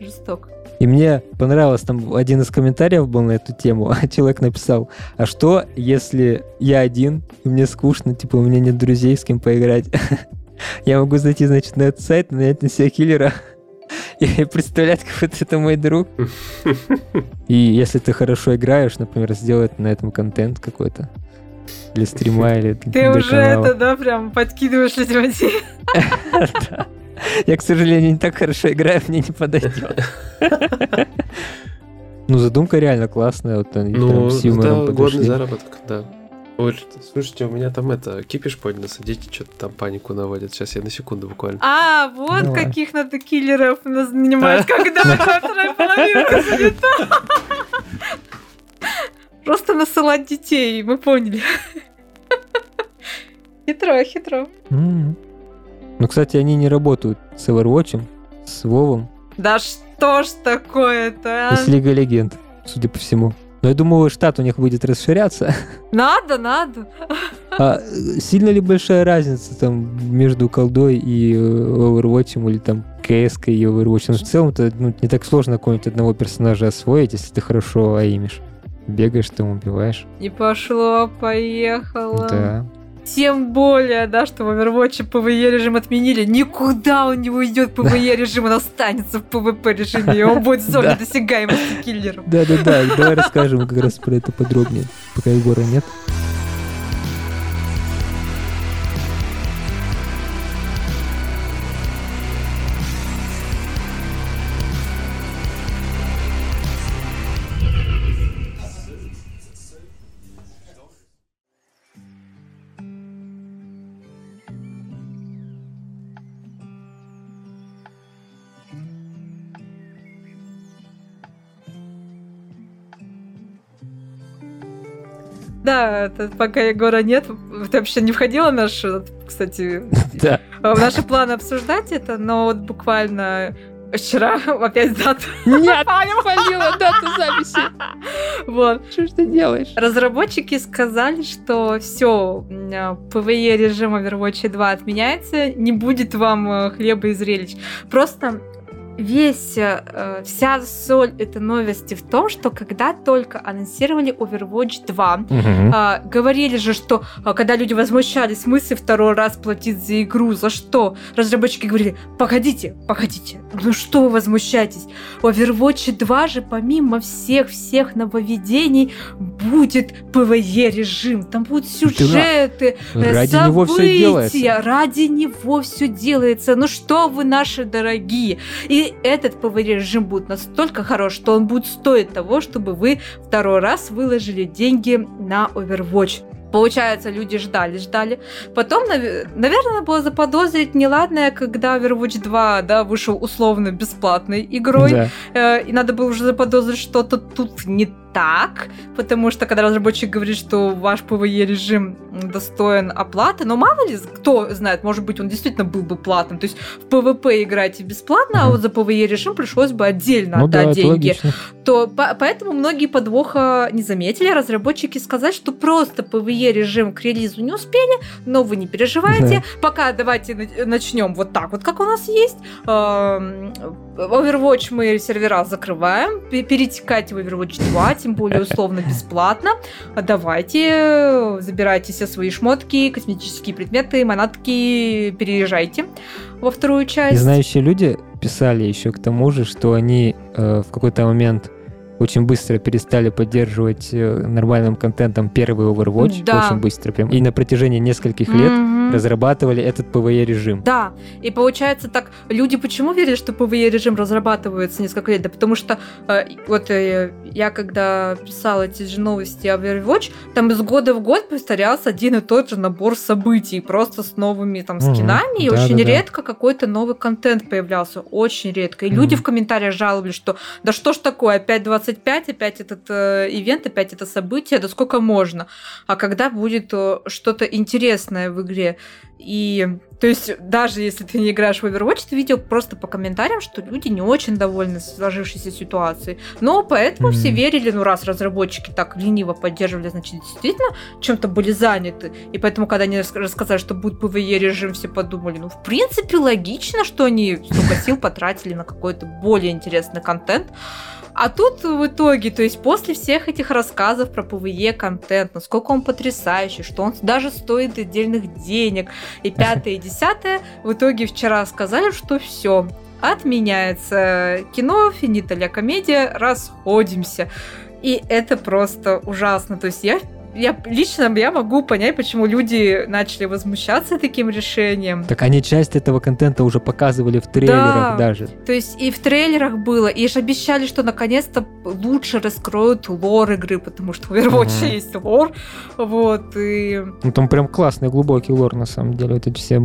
Жестоко. И мне понравилось, там один из комментариев был на эту тему. Человек написал, а что, если я один, и мне скучно, типа у меня нет друзей, с кем поиграть? Я могу зайти, значит, на этот сайт, нанять на себя киллера и представлять, как вот это мой друг. И если ты хорошо играешь, например, сделать на этом контент какой-то. Для стрима или Ты для уже канала. это, да, прям подкидываешь людям. Да. Я, к сожалению, не так хорошо играю, мне не подойдет. Ну, задумка реально классная, вот они прям Ну, с юмором это годный заработок, да. Ой, слушайте, у меня там это, кипиш поднялся, дети что-то там панику наводят. Сейчас я на секунду буквально. А, вот Давай. каких надо киллеров нанимать, когда вторая половинка занята. Просто насылать детей, мы поняли. Хитро, хитро. Ну, кстати, они не работают с Overwatch, с Вовом Да что ж такое-то, и а? с Лигой Легенд, судя по всему. Но я думаю, штат у них будет расширяться. Надо, надо. А сильно ли большая разница там между колдой и э, Overwatch или там CS и Overwatch? Ну, в целом-то ну, не так сложно какого-нибудь одного персонажа освоить, если ты хорошо аимишь. Бегаешь, там убиваешь. И пошло, поехало. Да. Тем более, да, что в Overwatch PvE режим отменили. Никуда он не уйдет PvE режим, он останется в PvP режиме, и он будет в зоне досягаемости киллером. Да-да-да, давай расскажем как раз про это подробнее, пока Егора нет. Да, это пока Егора нет, это вообще не входило в наш, кстати, в наши планы обсуждать это, но вот буквально вчера опять дата. Нет, спалила дату записи. Вот. Что ж ты делаешь? Разработчики сказали, что все, PvE режим Overwatch 2 отменяется, не будет вам э, хлеба и зрелищ. Просто весь, э, вся соль этой новости в том, что когда только анонсировали Overwatch 2, Мгм. а, говорили же, что а, когда люди возмущались, в смысле второй раз платить за игру, за что? Разработчики говорили, погодите, погодите, ну что вы возмущаетесь? В Overwatch 2 же помимо всех-всех нововведений будет PvE режим, там будут сюжеты, э, Ради него все события, делается. ради него все делается. Ну что вы, наши дорогие? И этот PvE режим будет настолько хорош, что он будет стоить того, чтобы вы второй раз выложили деньги на Overwatch. Получается, люди ждали, ждали. Потом, нав- наверное, было заподозрить неладное, когда Overwatch 2 да, вышел условно бесплатной игрой. Да. Э, и надо было уже заподозрить что-то тут не так, потому что когда разработчик говорит, что ваш PvE режим достоин оплаты, но мало ли, кто знает, может быть, он действительно был бы платным. То есть в PvP играете бесплатно, а вот за PvE режим пришлось бы отдельно Ну да, отдать это деньги то по- поэтому многие подвоха не заметили. Разработчики сказали, что просто PvE режим к релизу не успели, но вы не переживайте. Пока давайте на- начнем вот так вот, как у нас есть. Эм, Overwatch мы сервера закрываем, пе- перетекайте в Overwatch 2, тем более условно бесплатно. Давайте, э, забирайте все свои шмотки, косметические предметы, манатки, переезжайте во вторую часть. И знающие люди писали еще к тому же, что они э, в какой-то момент очень быстро перестали поддерживать э, нормальным контентом первый Overwatch, Да. очень быстро прям. И на протяжении нескольких лет Мгм. разрабатывали этот PvE режим. Да, и получается так, люди почему верят, что PvE режим разрабатывается несколько лет? Да потому что э, вот э, я когда писала эти же новости о Overwatch, там из года в год повторялся один и тот же набор событий, просто с новыми там скинами, и Да, очень да, да. редко какой-то новый контент появлялся, очень редко. И люди Мгм. в комментариях жаловались, что да что ж такое, опять 25, опять этот э, ивент, опять это событие, да сколько можно? А когда будет э, что-то интересное в игре? И то есть даже если ты не играешь в Overwatch, ты видел просто по комментариям, что люди не очень довольны сложившейся ситуацией. Но поэтому все Мгм. верили, ну раз разработчики так лениво поддерживали, значит действительно чем-то были заняты. И поэтому, когда они рас- рассказали, что будет PvE режим, все подумали, ну в принципе логично, что они столько сил потратили на какой-то более интересный контент. А тут в итоге, то есть после всех этих рассказов про PvE контент, насколько он потрясающий, что он даже стоит отдельных денег, и пятое, и десятое, в итоге вчера сказали, что все, отменяется кино, финита ля комедия, расходимся. И это просто ужасно. То есть я я лично я могу понять, почему люди начали возмущаться таким решением. Так они часть этого контента уже показывали в трейлерах Да. даже. То есть и в трейлерах было, и же обещали, что наконец-то лучше раскроют лор игры, потому что в Overwatch Мгм. есть лор. Вот, и... Ну там прям классный, глубокий лор на самом деле. Вот эти все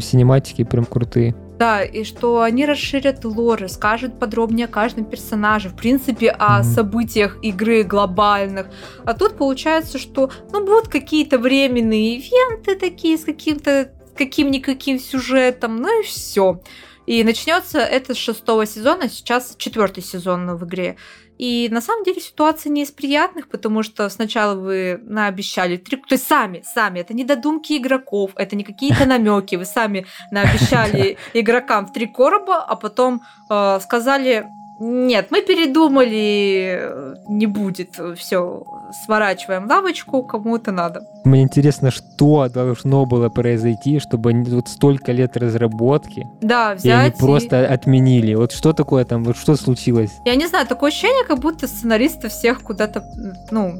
синематики прям крутые. Да, и что они расширят лор, скажут подробнее о каждом персонаже, в принципе, о Мгм. событиях игры глобальных. А тут получается, что ну, будут какие-то временные ивенты такие с каким-то каким-никаким сюжетом, ну и все. И начнется это с шестого сезона, сейчас четвертый сезон в игре. И на самом деле ситуация не из приятных, потому что сначала вы наобещали три... То есть сами, сами, это не додумки игроков, это не какие-то намеки, вы сами наобещали игрокам в три короба, а потом э, сказали, нет, мы передумали, не будет, все, сворачиваем лавочку, кому-то надо. Мне интересно, что должно было произойти, чтобы вот столько лет разработки, Да, и они взять и- просто отменили. Вот что такое там, вот что случилось? Я не знаю, такое ощущение, как будто сценаристы всех куда-то, ну,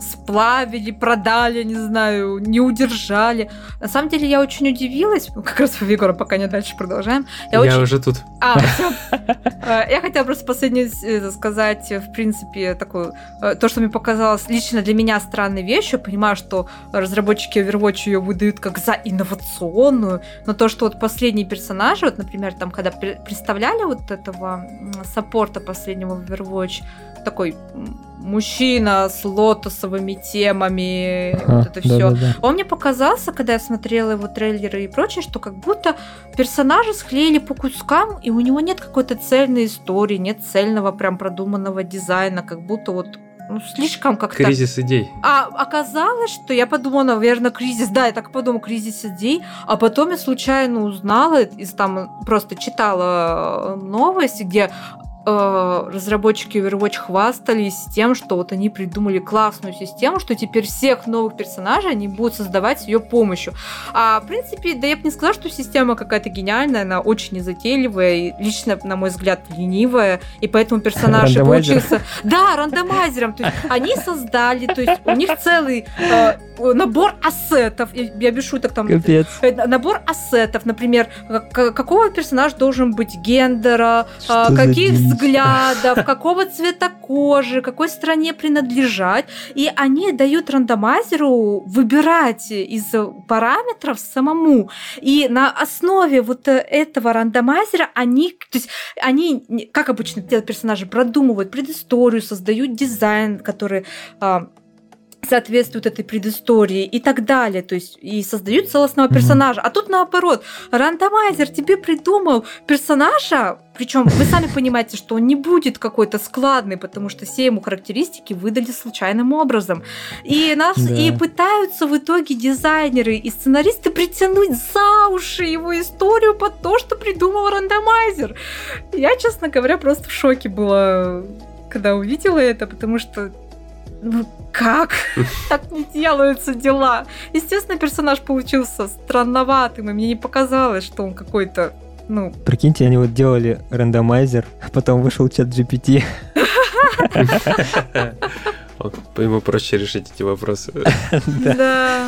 сплавили, продали, не знаю, не удержали. На самом деле я очень удивилась, ну, как раз Егора, пока не дальше продолжаем. Я, Я очень... уже тут. А, всё. Э, Я хотела просто последнее э, сказать, в принципе, такую, э, то, что мне показалось лично для меня странной вещью. Понимаю, что разработчики Overwatch ее выдают как за инновационную, но то, что вот последние персонажи, вот, например, там, когда пре- представляли вот этого саппорта последнего Overwatch, такой мужчина с лотосовыми темами, Ага, вот это все. да-да-да. Он мне показался, когда я смотрела его трейлеры и прочее, что как будто персонажи склеили по кускам, и у него нет какой-то цельной истории, нет цельного прям продуманного дизайна, как будто вот ну, слишком как-то... Кризис идей. А оказалось, что я подумала, наверное, кризис, да, я так подумала, кризис идей, а потом я случайно узнала, из там просто читала э, новость, где э, разработчики Overwatch хвастались тем, что вот они придумали классную систему, что теперь всех новых персонажей они будут создавать с ее помощью. А в принципе, да я бы не сказала, что система какая-то гениальная, она очень незатейливая и лично, на мой взгляд, ленивая, и поэтому персонаж получился... Да, рандомайзером. То есть они создали, то есть у них целый э, набор ассетов, я, без шуток там Капец. Э, набор ассетов, например, как- какого персонаж должен быть гендера, а, каких? Взглядов, какого цвета кожи, какой стране принадлежать. И они дают рандомайзеру выбирать из параметров самому. И на основе вот этого рандомайзера они, то есть они, как обычно делают персонажи, продумывают предысторию, создают дизайн, который а, соответствует этой предыстории и так далее. То есть и создают целостного персонажа. А тут наоборот, рандомайзер тебе придумал персонажа, причем вы сами понимаете, что он не будет какой-то складный, потому что все ему характеристики выдали случайным образом. И нас Да. и пытаются в итоге дизайнеры и сценаристы притянуть за уши его историю под то, что придумал рандомайзер. Я, честно говоря, просто в шоке была, когда увидела это, потому что ну как? Так не делаются дела. Естественно, персонаж получился странноватым, и мне не показалось, что он какой-то, ну, Прикиньте, они вот делали рандомайзер, а потом вышел чат GPT. Ему проще решить эти вопросы. Да.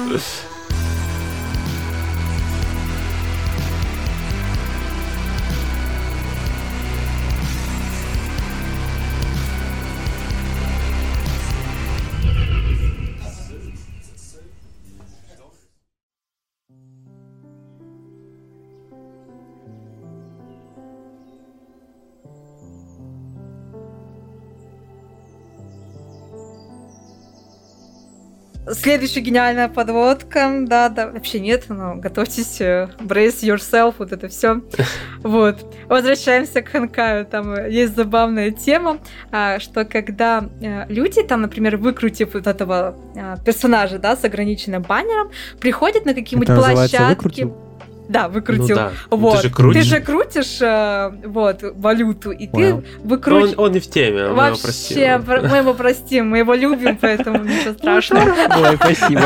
Следующая гениальная подводка. Да, да, вообще нет, но готовьтесь, э, brace yourself, вот это все. Вот. Возвращаемся к Ханкаю. Там э, есть забавная тема, а, что когда э, люди, там, например, выкрутив вот этого персонажа, да, с ограниченным баннером, приходят на какие-нибудь площадки. выкрутил? Да, Ну выкрутил. да. Ну Вот. Ты же крутишь. Ты же крутишь э, вот, валюту, и Понял. ты Он, выкручиваешь. он не в теме, мы его простим. Вообще, про- мы его простим, мы его любим, поэтому ничего страшного. Ой, спасибо.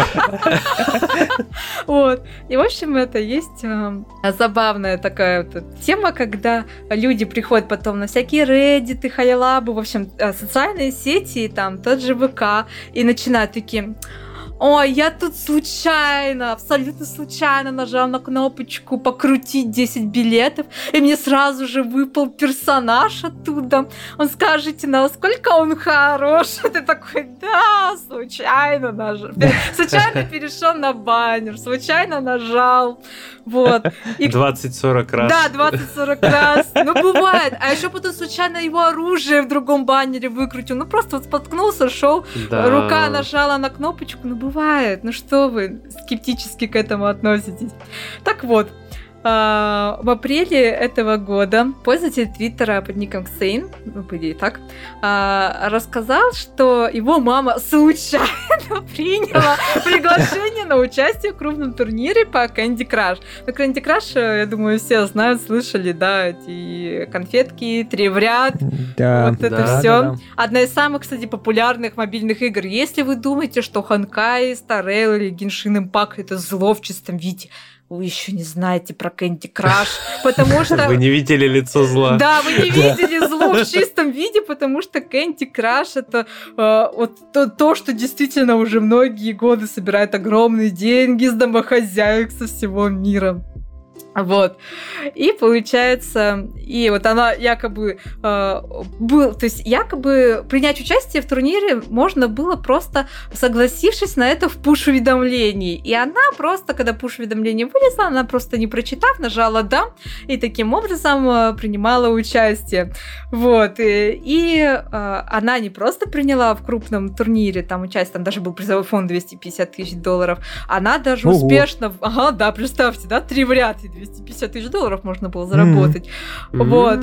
Вот. И, в общем, это есть э, забавная такая вот тема, когда люди приходят потом на всякие Reddit, Хайлабы, в общем, э, социальные сети, и там тот же ВК, и начинают такие... Ой, я тут случайно, абсолютно случайно нажал на кнопочку покрутить 10 билетов, и мне сразу же выпал персонаж оттуда. Он скажете, насколько он хорош. Ты такой, да, случайно нажал. Случайно перешел на баннер, случайно нажал. Вот. И 20-40 раз. да, 20-40 раз. Ну, бывает. А еще потом случайно его оружие в другом баннере выкрутил. Ну, просто вот споткнулся, шел, Да. рука нажала на кнопочку. Ну, бывает. Ну, что вы скептически к этому относитесь? Так вот, в апреле этого года пользователь Твиттера под ником Ксейн, ну, по идее так, а, рассказал, что его мама случайно приняла приглашение на участие в крупном турнире по Candy Crush. Ну, Candy Crush, э, я думаю, все знают, слышали, да, эти конфетки, три в ряд, Да. вот это Да, все. да, да. Одна из самых, кстати, популярных мобильных игр. Если вы думаете, что Ханкай, Старел или Genshin Impact это зло в чистом виде, вы еще не знаете про Candy Crush, потому что... Вы не видели лицо зла. Да, вы не видели зло в чистом виде, потому что Candy Crush это э, вот то, то, что действительно уже многие годы собирает огромные деньги с домохозяек со всего мира. Вот. И получается, и вот она якобы э, был, то есть якобы принять участие в турнире можно было просто согласившись на это в пуш-уведомлении. И она просто, когда пуш-уведомление вылезло, она просто не прочитав, нажала «да», и таким образом э, принимала участие. Вот. И, и э, она не просто приняла в крупном турнире там участие, там даже был призовой фонд 250 тысяч долларов, она даже Ого. успешно, ага, да, представьте, да, три в ряд, 250 тысяч долларов можно было заработать. Вот.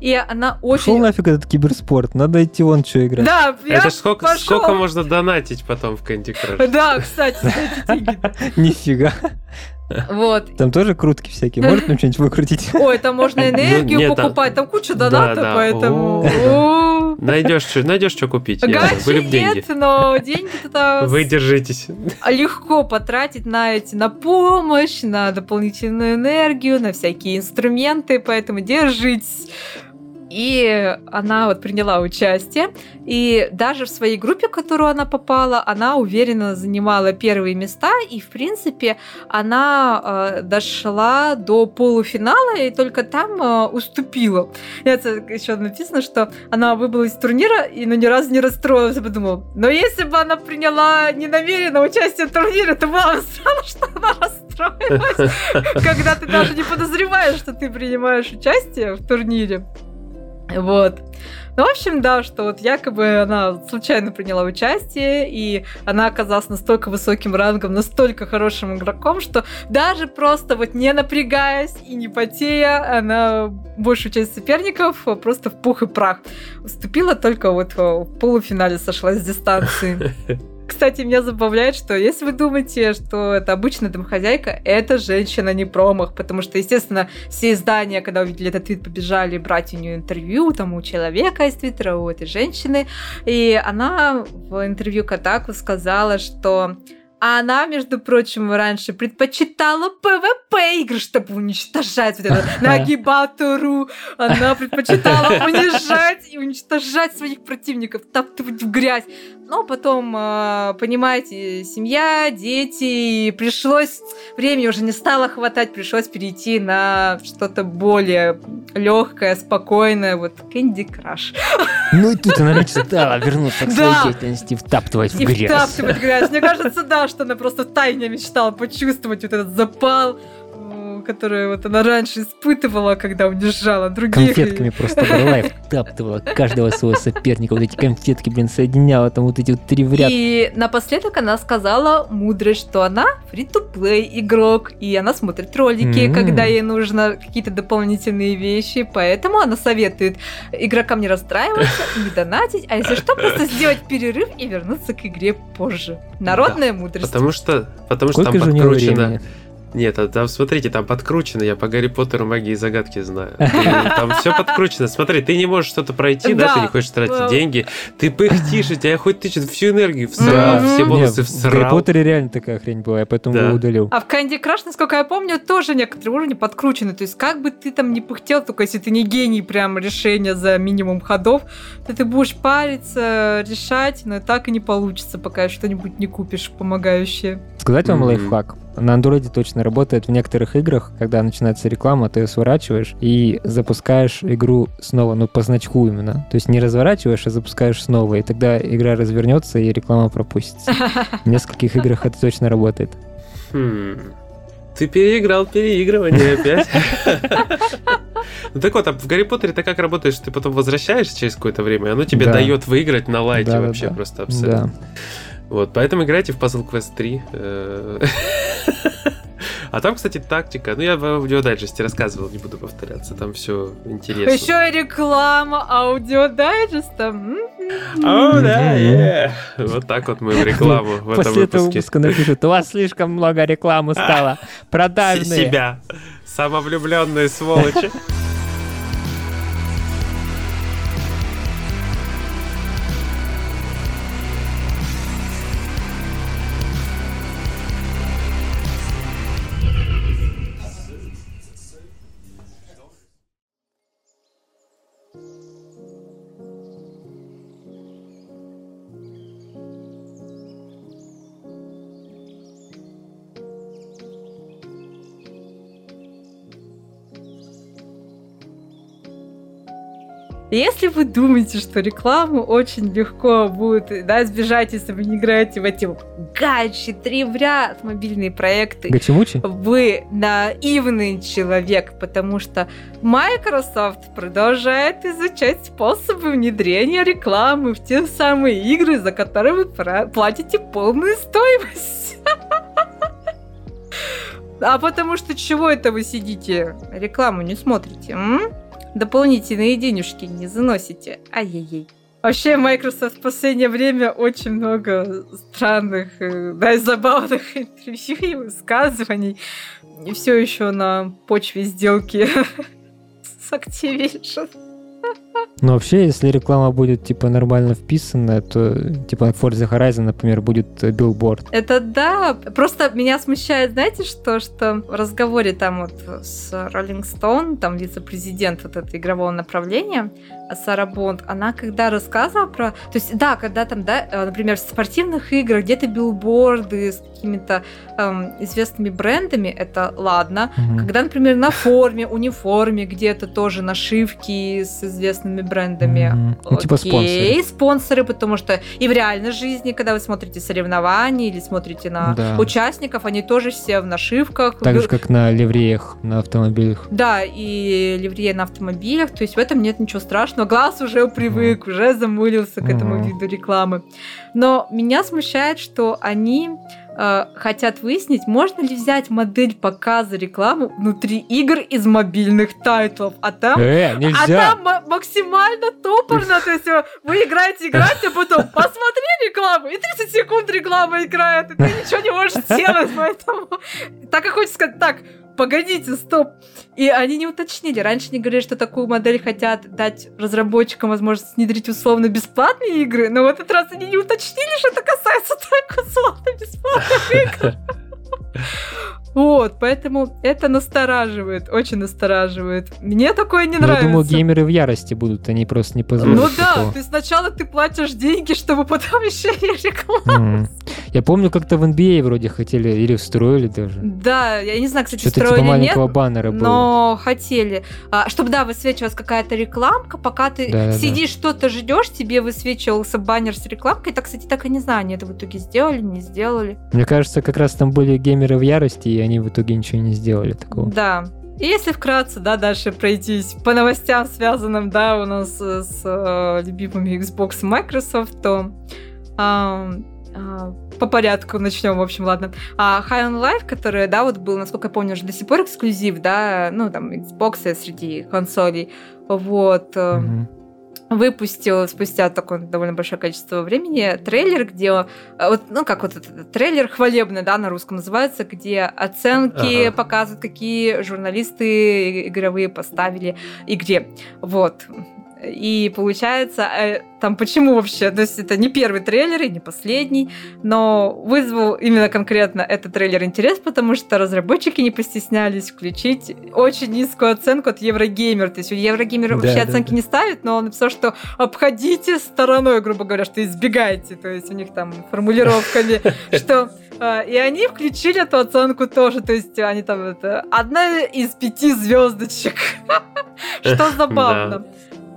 И она Пошел очень... нафиг этот киберспорт, надо идти вон что играть. Да, я Это сколько, пошёл. сколько можно донатить потом в Candy Crush? Да, кстати. Нифига. Вот. Там тоже крутки всякие. Может нам что-нибудь выкрутить? Ой, там можно энергию нет, там- покупать, там куча донатов, поэтому... Найдешь что, найдешь что купить. Гачи Были б деньги. нет, но деньги туда Вы держитесь. легко потратить на эти, на помощь, на дополнительную энергию, на всякие инструменты, поэтому держитесь. И она вот приняла участие, и даже в своей группе, в которую она попала, она уверенно занимала первые места, и, в принципе, она э, дошла до полуфинала, и только там э, уступила. И Это еще написано, что она выбыла из турнира, и ну, ни разу не расстроилась, я подумала, но если бы она приняла ненамеренно участие в турнире, то было бы странно, что она расстроилась, когда ты даже не подозреваешь, что ты принимаешь участие в турнире. Вот. Ну, в общем, да, что вот якобы она случайно приняла участие, и она оказалась настолько высоким рангом, настолько хорошим игроком, что даже просто вот не напрягаясь и не потея, она большую часть соперников просто в пух и прах уступила, только вот в полуфинале сошлась с дистанции. Кстати, меня забавляет, что если вы думаете, что это обычная домохозяйка, это женщина не промах, потому что, естественно, все издания, когда увидели этот твит, побежали брать у нее интервью, там, у человека из твиттера, у этой женщины, и она в интервью Катаку сказала, что она, между прочим, раньше предпочитала PvP игры, чтобы уничтожать вот это нагибатору. Она предпочитала унижать и уничтожать своих противников, таптывать в грязь. Но потом, э, понимаете, семья, дети, и пришлось, времени уже не стало хватать, пришлось перейти на что-то более легкое, спокойное, вот Candy Crush. Ну и тут она мечтала вернуться к своей Да. деятельности, втаптывать в И грязь. втаптывать грязь. Мне кажется, да, что она просто тайне мечтала почувствовать вот этот запал, м, который вот она раньше испытывала, когда унижала других. Конфетками просто брала и втаптывала каждого своего соперника. Вот эти конфетки, блин, соединяла там вот эти вот три в ряд. И напоследок она сказала мудрость, что она фри-то-плей игрок, и она смотрит ролики, М. когда ей нужно какие-то дополнительные вещи, поэтому она советует игрокам не расстраиваться, не донатить, а если что, просто сделать перерыв и вернуться к игре позже. Народная мудрость. Потому что, потому что там подкручено. времени? Нет, а там смотрите, там подкручено, я по Гарри Поттеру магии и загадки знаю. И Там все подкручено. Смотри, ты не можешь что-то пройти, да, ты не хочешь тратить Э. деньги, ты пыхтишь, у тебя хоть ты что-то всю энергию всрал, все бонусы Не, в Гарри всрал. Поттере реально такая хрень была, я поэтому его удалил. А в Candy Crush, насколько я помню, тоже некоторые уровни подкручены. То есть, как бы ты там не пыхтел, только если ты не гений прям решения за минимум ходов, то ты будешь париться, решать, но так и не получится, пока что-нибудь не купишь помогающее. Сказать вам лайфхак? На андроиде точно работает в некоторых играх, когда начинается реклама, ты ее сворачиваешь и запускаешь игру снова, ну, по значку именно. То есть не разворачиваешь, а запускаешь снова, и тогда игра развернется и реклама пропустится. В нескольких играх это точно работает. Хм. Ты переиграл переигрывание опять. Ну так вот, а в Гарри Поттере ты как работаешь? Ты потом возвращаешься через какое-то время, и оно тебе Да. дает выиграть на лайте Да, вообще да. просто абсолютно. Вот, поэтому играйте в Puzzle Quest 3. э. А там, кстати, тактика. Ну, я в аудиодайджесте рассказывал, не буду повторяться. Там все интересно. Еще и реклама аудиодайджеста. М. О, да. Вот так вот мы в рекламу в этом После этого выпуска напишут, у вас слишком много рекламы стало. Продажные. Себя. Самовлюбленные сволочи. Если вы думаете, что рекламу очень легко будет да, избежать, если вы не играете в эти гачи, три в ряд мобильные проекты, Гачимучи? вы наивный человек, потому что Microsoft продолжает изучать способы внедрения рекламы в те самые игры, за которые вы платите полную стоимость. А потому что чего это вы сидите, рекламу не смотрите? М? Дополнительные денежки не заносите. Ай-яй-яй. Вообще, Microsoft в последнее время очень много странных, э, да, и забавных интервью и высказываний. И все еще на почве сделки с Activision. Ну, вообще, если реклама будет, типа, нормально вписана, то, типа, Forza Horizon, например, будет э, билборд. Это да. Просто меня смущает, знаете, что? Что в разговоре там вот с Rolling Stone, там вице-президент вот этого игрового направления, Сара Бонд, она когда рассказывала про... То есть, да, когда там, да, э, например, в спортивных играх где-то билборды с какими-то эм, известными брендами, это ладно. Угу. Когда, например, на форме, униформе где-то тоже нашивки с известными брендами. Угу. Ну, типа спонсоры. спонсоры, потому что и в реальной жизни, когда вы смотрите соревнования или смотрите на да. участников, они тоже все в нашивках. Так же, как на ливреях на автомобилях. Да, и ливреи на автомобилях, то есть в этом нет ничего страшного но глаз уже привык, уже замылился к этому виду рекламы. Но меня смущает, что они э, хотят выяснить, можно ли взять модель показа рекламы внутри игр из мобильных тайтлов. А там, э, а там максимально топорно. То есть э, вы играете, играете, а потом посмотри рекламу, и 30 секунд реклама играет, и ты ничего не можешь сделать. Поэтому так и хочется сказать, так, погодите, стоп. И они не уточнили. Раньше не говорили, что такую модель хотят дать разработчикам возможность внедрить условно бесплатные игры, но в этот раз они не уточнили, что это касается только условно бесплатных игр. Вот, поэтому это настораживает, очень настораживает. Мне такое не Но нравится. Я думаю, геймеры в ярости будут, они просто не позволят. Ну да, такого. ты сначала ты платишь деньги, чтобы потом еще и рекламу. Mm. Я помню, как-то в NBA а вроде хотели, или встроили даже. Да, я не знаю, кстати, Что-то встроили типа маленького нет, баннера было. но хотели. А, чтобы, да, высвечивалась какая-то рекламка, пока ты да, сидишь, да. что-то ждешь, тебе высвечивался баннер с рекламкой. Так, кстати, так и не знаю, они это в итоге сделали, не сделали. Мне кажется, как раз там были геймеры в ярости, и они в итоге ничего не сделали такого. Да. И если вкратце, да, дальше пройтись по новостям, связанным, да, у нас с э, любимыми Xbox и Microsoft, то э, э, по порядку начнем, в общем, ладно. А High on Life, который, да, вот был, насколько я помню, уже до сих пор эксклюзив, да, ну, там, Xbox среди консолей, вот. Mm-hmm выпустил спустя такое довольно большое количество времени трейлер, где э, вот, ну как вот этот трейлер хвалебный, да, на русском называется, где оценки ага. показывают, какие журналисты игровые поставили игре. Вот. И получается, э, там почему вообще, то есть это не первый трейлер и не последний, но вызвал именно конкретно этот трейлер интерес, потому что разработчики не постеснялись включить очень низкую оценку от Еврогеймер. То есть у Еврогеймер да, вообще да, оценки да. не ставит, но он написал, что обходите стороной, грубо говоря, что избегайте. То есть у них там формулировками, что э, и они включили эту оценку тоже, то есть они там это одна из пяти звездочек, что забавно.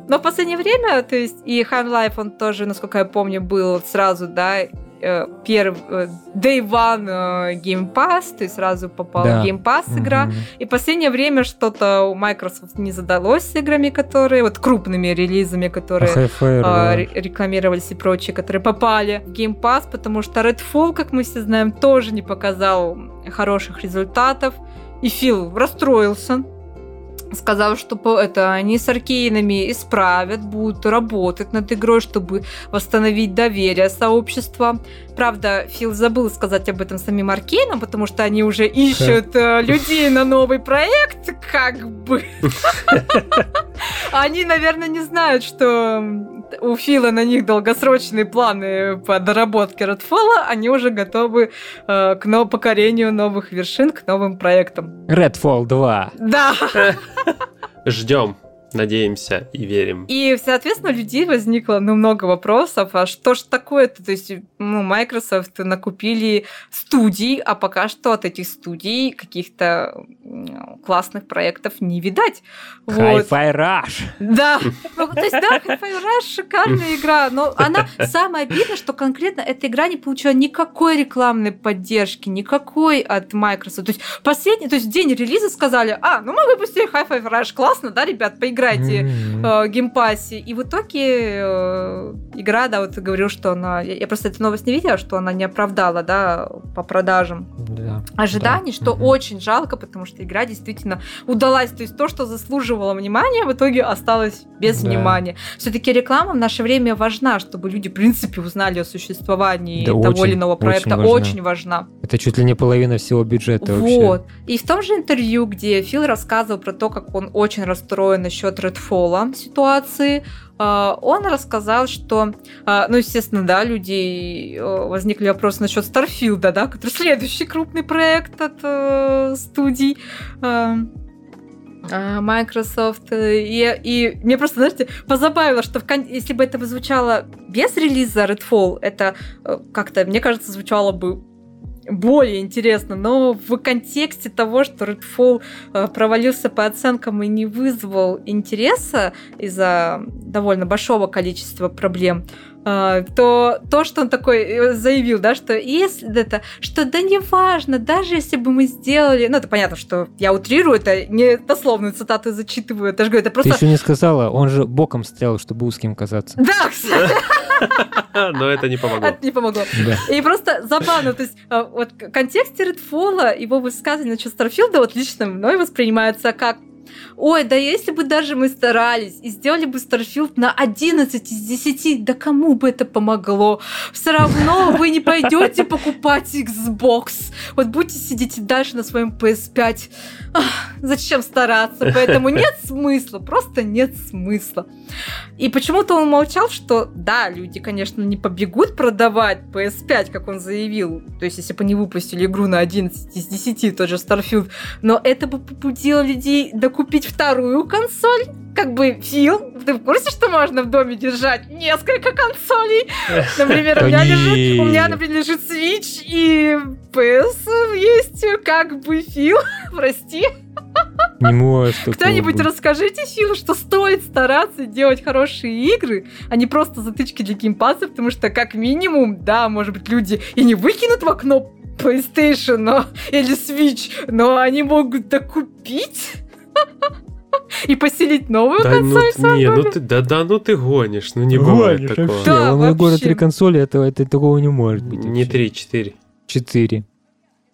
Но в последнее время, то есть и High Life, он тоже, насколько я помню, был сразу, да, э, первый э, Day One э, Game Pass, то есть сразу попал да. в Game Pass игра. Mm-hmm. И в последнее время что-то у Microsoft не задалось с играми, которые, вот крупными релизами, которые Fire, а, да. рекламировались и прочие, которые попали в Game Pass, потому что Redfall, как мы все знаем, тоже не показал хороших результатов. И Фил расстроился, сказал, что это они с Аркейнами исправят, будут работать над игрой, чтобы восстановить доверие сообщества. Правда, Фил забыл сказать об этом самим Аркейнам, потому что они уже ищут э, людей на новый проект, как бы. Они, наверное, не знают, что у Фила на них долгосрочные планы по доработке Redfall, они уже готовы э, к покорению новых вершин, к новым проектам. Redfall 2. Да. Ждем. Надеемся и верим. И, соответственно, у людей возникло ну, много вопросов, а что ж такое-то? То есть, ну, Microsoft накупили студий, а пока что от этих студий каких-то классных проектов не видать. Hi-Fi Rush! Да, ну, то есть, да, Hi-Fi Rush шикарная игра, но она, самое обидное, что конкретно эта игра не получила никакой рекламной поддержки, никакой от Microsoft. То есть, последний, то есть, день релиза сказали, а, ну мы выпустили Hi-Fi Rush, классно, да, ребят, поиграли играете mm-hmm. э, геймпассе. И в итоге э, игра, да, вот ты говорил, что она... Я, я просто эту новость не видела, что она не оправдала, да, по продажам да, ожиданий, да. что mm-hmm. очень жалко, потому что игра действительно удалась. То есть то, что заслуживало внимания, в итоге осталось без да. внимания. Все-таки реклама в наше время важна, чтобы люди, в принципе, узнали о существовании да, того или иного проекта. Очень важна. очень важна. Это чуть ли не половина всего бюджета вот. вообще. Вот. И в том же интервью, где Фил рассказывал про то, как он очень расстроен насчет насчет Redfall ситуации. А, он рассказал, что, а, ну, естественно, да, людей э, возникли вопросы насчет Старфилда, да, который следующий крупный проект от э, студий. А, Microsoft. И, и мне просто, знаете, позабавило, что в, если бы это звучало без релиза Redfall, это э, как-то, мне кажется, звучало бы более интересно, но в контексте того, что Redfall э, провалился по оценкам и не вызвал интереса из-за довольно большого количества проблем, а, то то, что он такой э, заявил, да, что если это, что да не важно, даже если бы мы сделали, ну это понятно, что я утрирую, это не дословную цитату зачитываю, это же это просто... Ты еще не сказала, он же боком стоял, чтобы узким казаться. Да, кстати. Но это не помогло. Это не помогло. Да. И просто забавно, то есть а, вот в контексте Редфола его высказывание насчет Старфилда вот лично мной воспринимается как Ой, да если бы даже мы старались и сделали бы Starfield на 11 из 10, да кому бы это помогло? Все равно вы не пойдете покупать Xbox. Вот будете сидеть дальше на своем PS5. Ах, зачем стараться? Поэтому нет смысла, просто нет смысла. И почему-то он молчал, что да, люди, конечно, не побегут продавать PS5, как он заявил. То есть, если бы не выпустили игру на 11 из 10, тот же Starfield. Но это бы побудило людей докупить вторую консоль, как бы, Фил, ты в курсе, что можно в доме держать несколько консолей? Например, у меня лежит, у меня, например, лежит Switch и PS есть как бы Фил, прости. Не может Кто-нибудь расскажите Филу, что стоит стараться делать хорошие игры, а не просто затычки для геймпаса, потому что как минимум, да, может быть, люди и не выкинут в окно PlayStation но, или Switch, но они могут докупить и поселить новую да, консоль ну, не, ну ты, да, да, ну ты гонишь, ну не гонишь бывает такого. Вообще. Да, У года три консоли, это, это такого не может быть. Не три, четыре. Четыре.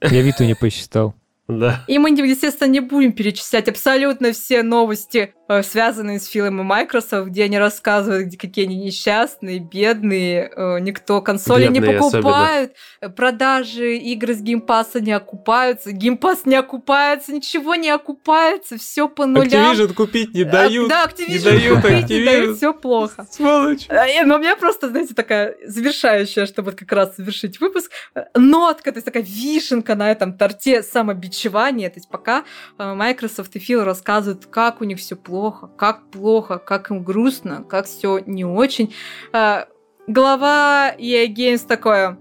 Я Виту не посчитал. Да. И мы, естественно, не будем перечислять абсолютно все новости, связанные с фильмом Microsoft, где они рассказывают, где какие они несчастные, бедные, э, никто консоли бедные не покупают, особенно. продажи игр с геймпаса не окупаются, геймпас не окупается, ничего не окупается, все по нулям. Activision купить не дают. Да, Activision не дают, купить не дают, все плохо. Сволочь. Но у меня просто, знаете, такая завершающая, чтобы как раз завершить выпуск, э, нотка, то есть такая вишенка на этом торте самобичевания. То есть пока э, Microsoft и Фил рассказывают, как у них все плохо, как плохо, как им грустно, как все не очень, э, глава EA Games такое,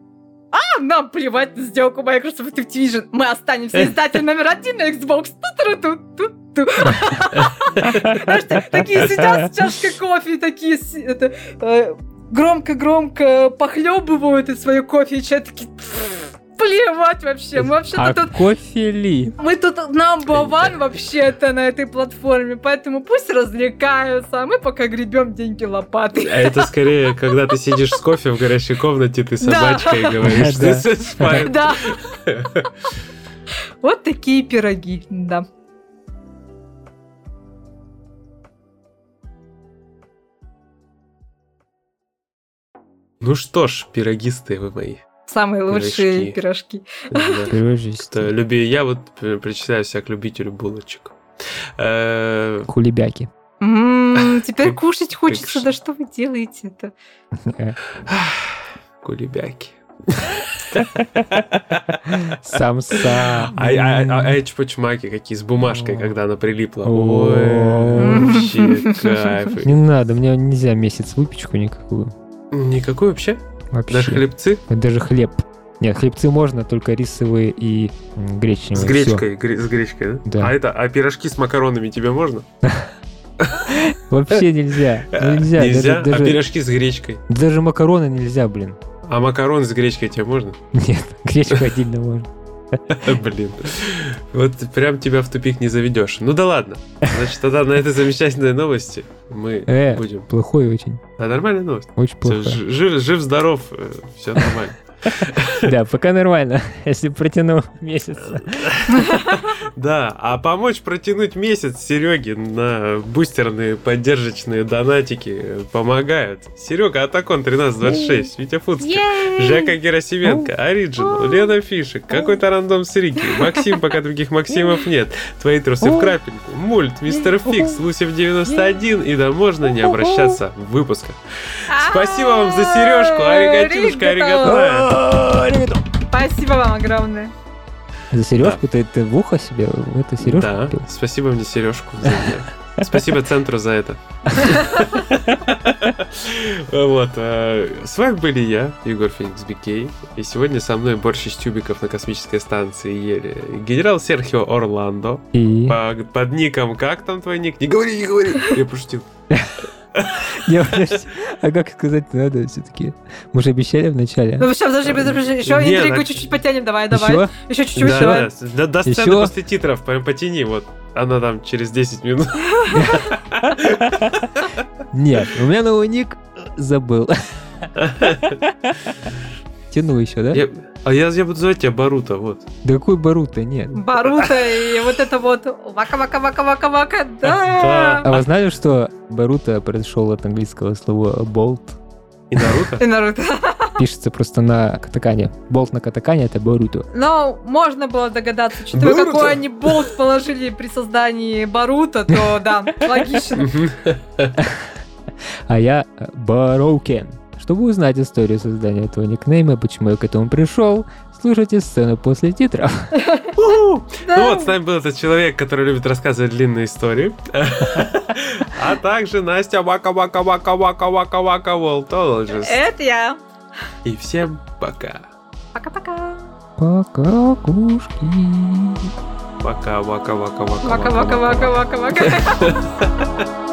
а, нам плевать на сделку Microsoft и Activision. Мы останемся издателем номер один на Xbox. Такие сидят с чашкой кофе, такие э, громко-громко похлебывают из своей кофе, и чай такие плевать вообще. Мы вообще а тут... кофе ли? Мы тут number one вообще-то на этой платформе, поэтому пусть развлекаются, а мы пока гребем деньги лопатой. А это скорее, когда ты сидишь с кофе в горящей комнате, ты собачкой да. говоришь, ты Да. Вот такие пироги, да. Ну что ж, пирогисты вы мои. Самые лучшие пирожки. пирожки. Люби... Я вот причисляю себя к любителю булочек. Э, Кулебяки. Теперь кушать хочется, да что вы делаете это? Кулебяки. Самса. А, а, а, а эти почмаки какие с бумажкой, когда она прилипла. Ой, вообще кайф. Не надо, мне нельзя месяц выпечку никакую. Никакой вообще? Вообще. Даже хлебцы? Даже хлеб. Нет, хлебцы можно, только рисовые и гречневые. С гречкой, гре- с гречкой, да? Да. А это, а пирожки с макаронами тебе можно? Вообще нельзя. Нельзя. Нельзя? А пирожки с гречкой? даже макароны нельзя, блин. А макароны с гречкой тебе можно? Нет, гречку отдельно можно. Блин. Вот прям тебя в тупик не заведешь. Ну да ладно. Значит, тогда на этой замечательной новости мы Э, будем. плохой очень. А нормальная новость. Очень Всё, плохой. ж- жив, жив, здоров, все нормально. Да, пока нормально. Если протяну месяц. Да, а помочь протянуть месяц Сереге на бустерные поддержочные донатики помогают. Серега Атакон 1326, Витя Фудских, Жека Герасименко, Ориджинал, Лена Фишек, какой-то рандом с Рики, Максим, пока других Максимов нет, Твои трусы в крапельку, Мульт, Мистер Фикс, Лусев 91 и да можно не обращаться в выпусках. Спасибо вам за сережку, аригатюшка, аригатная. Спасибо вам огромное. За сережку ты, ты в ухо себе в эту сережку Да, купил? спасибо мне сережку. Спасибо центру за это. Вот. э, С вами были я, Егор Феникс Бикей. И сегодня со мной борщ из тюбиков на космической станции ели генерал Серхио Орландо. И... По- Под ником, как там твой ник? Не говори, не говори. Я пошутил. Не. А как сказать надо все-таки? Мы же обещали в начале. Ну сейчас, подожди, подожди, еще интригу чуть-чуть потянем, давай, давай. Еще? Чуть-чуть, Да, давай. да, до, сцены после титров прям потяни, вот. Она там через 10 минут. Нет, у меня новый ник забыл. Тяну еще, да? Я- а я, я буду звать тебя Барута, вот. Да какой Барута, нет. Барута и вот это вот вака-вака-вака-вака-вака, А да. вы знали, что Барута произошел от английского слова болт? И Наруто? И Наруто. Пишется просто на катакане. Болт на катакане это Баруто. Но можно было догадаться, учитывая, Боруто? какой они болт положили при создании Барута, то да, логично. А я Бароукен. Чтобы узнать историю создания этого никнейма, почему я к этому пришел, слушайте сцену после титров. Ну вот, с нами был этот человек, который любит рассказывать длинные истории. А также Настя Вака Вака Вака Вака Вака Вака Волтологист. Это я. И всем пока. Пока-пока. Пока, кушки. Пока, вака, вака, вака, Вака-вака-вака-вака-вака.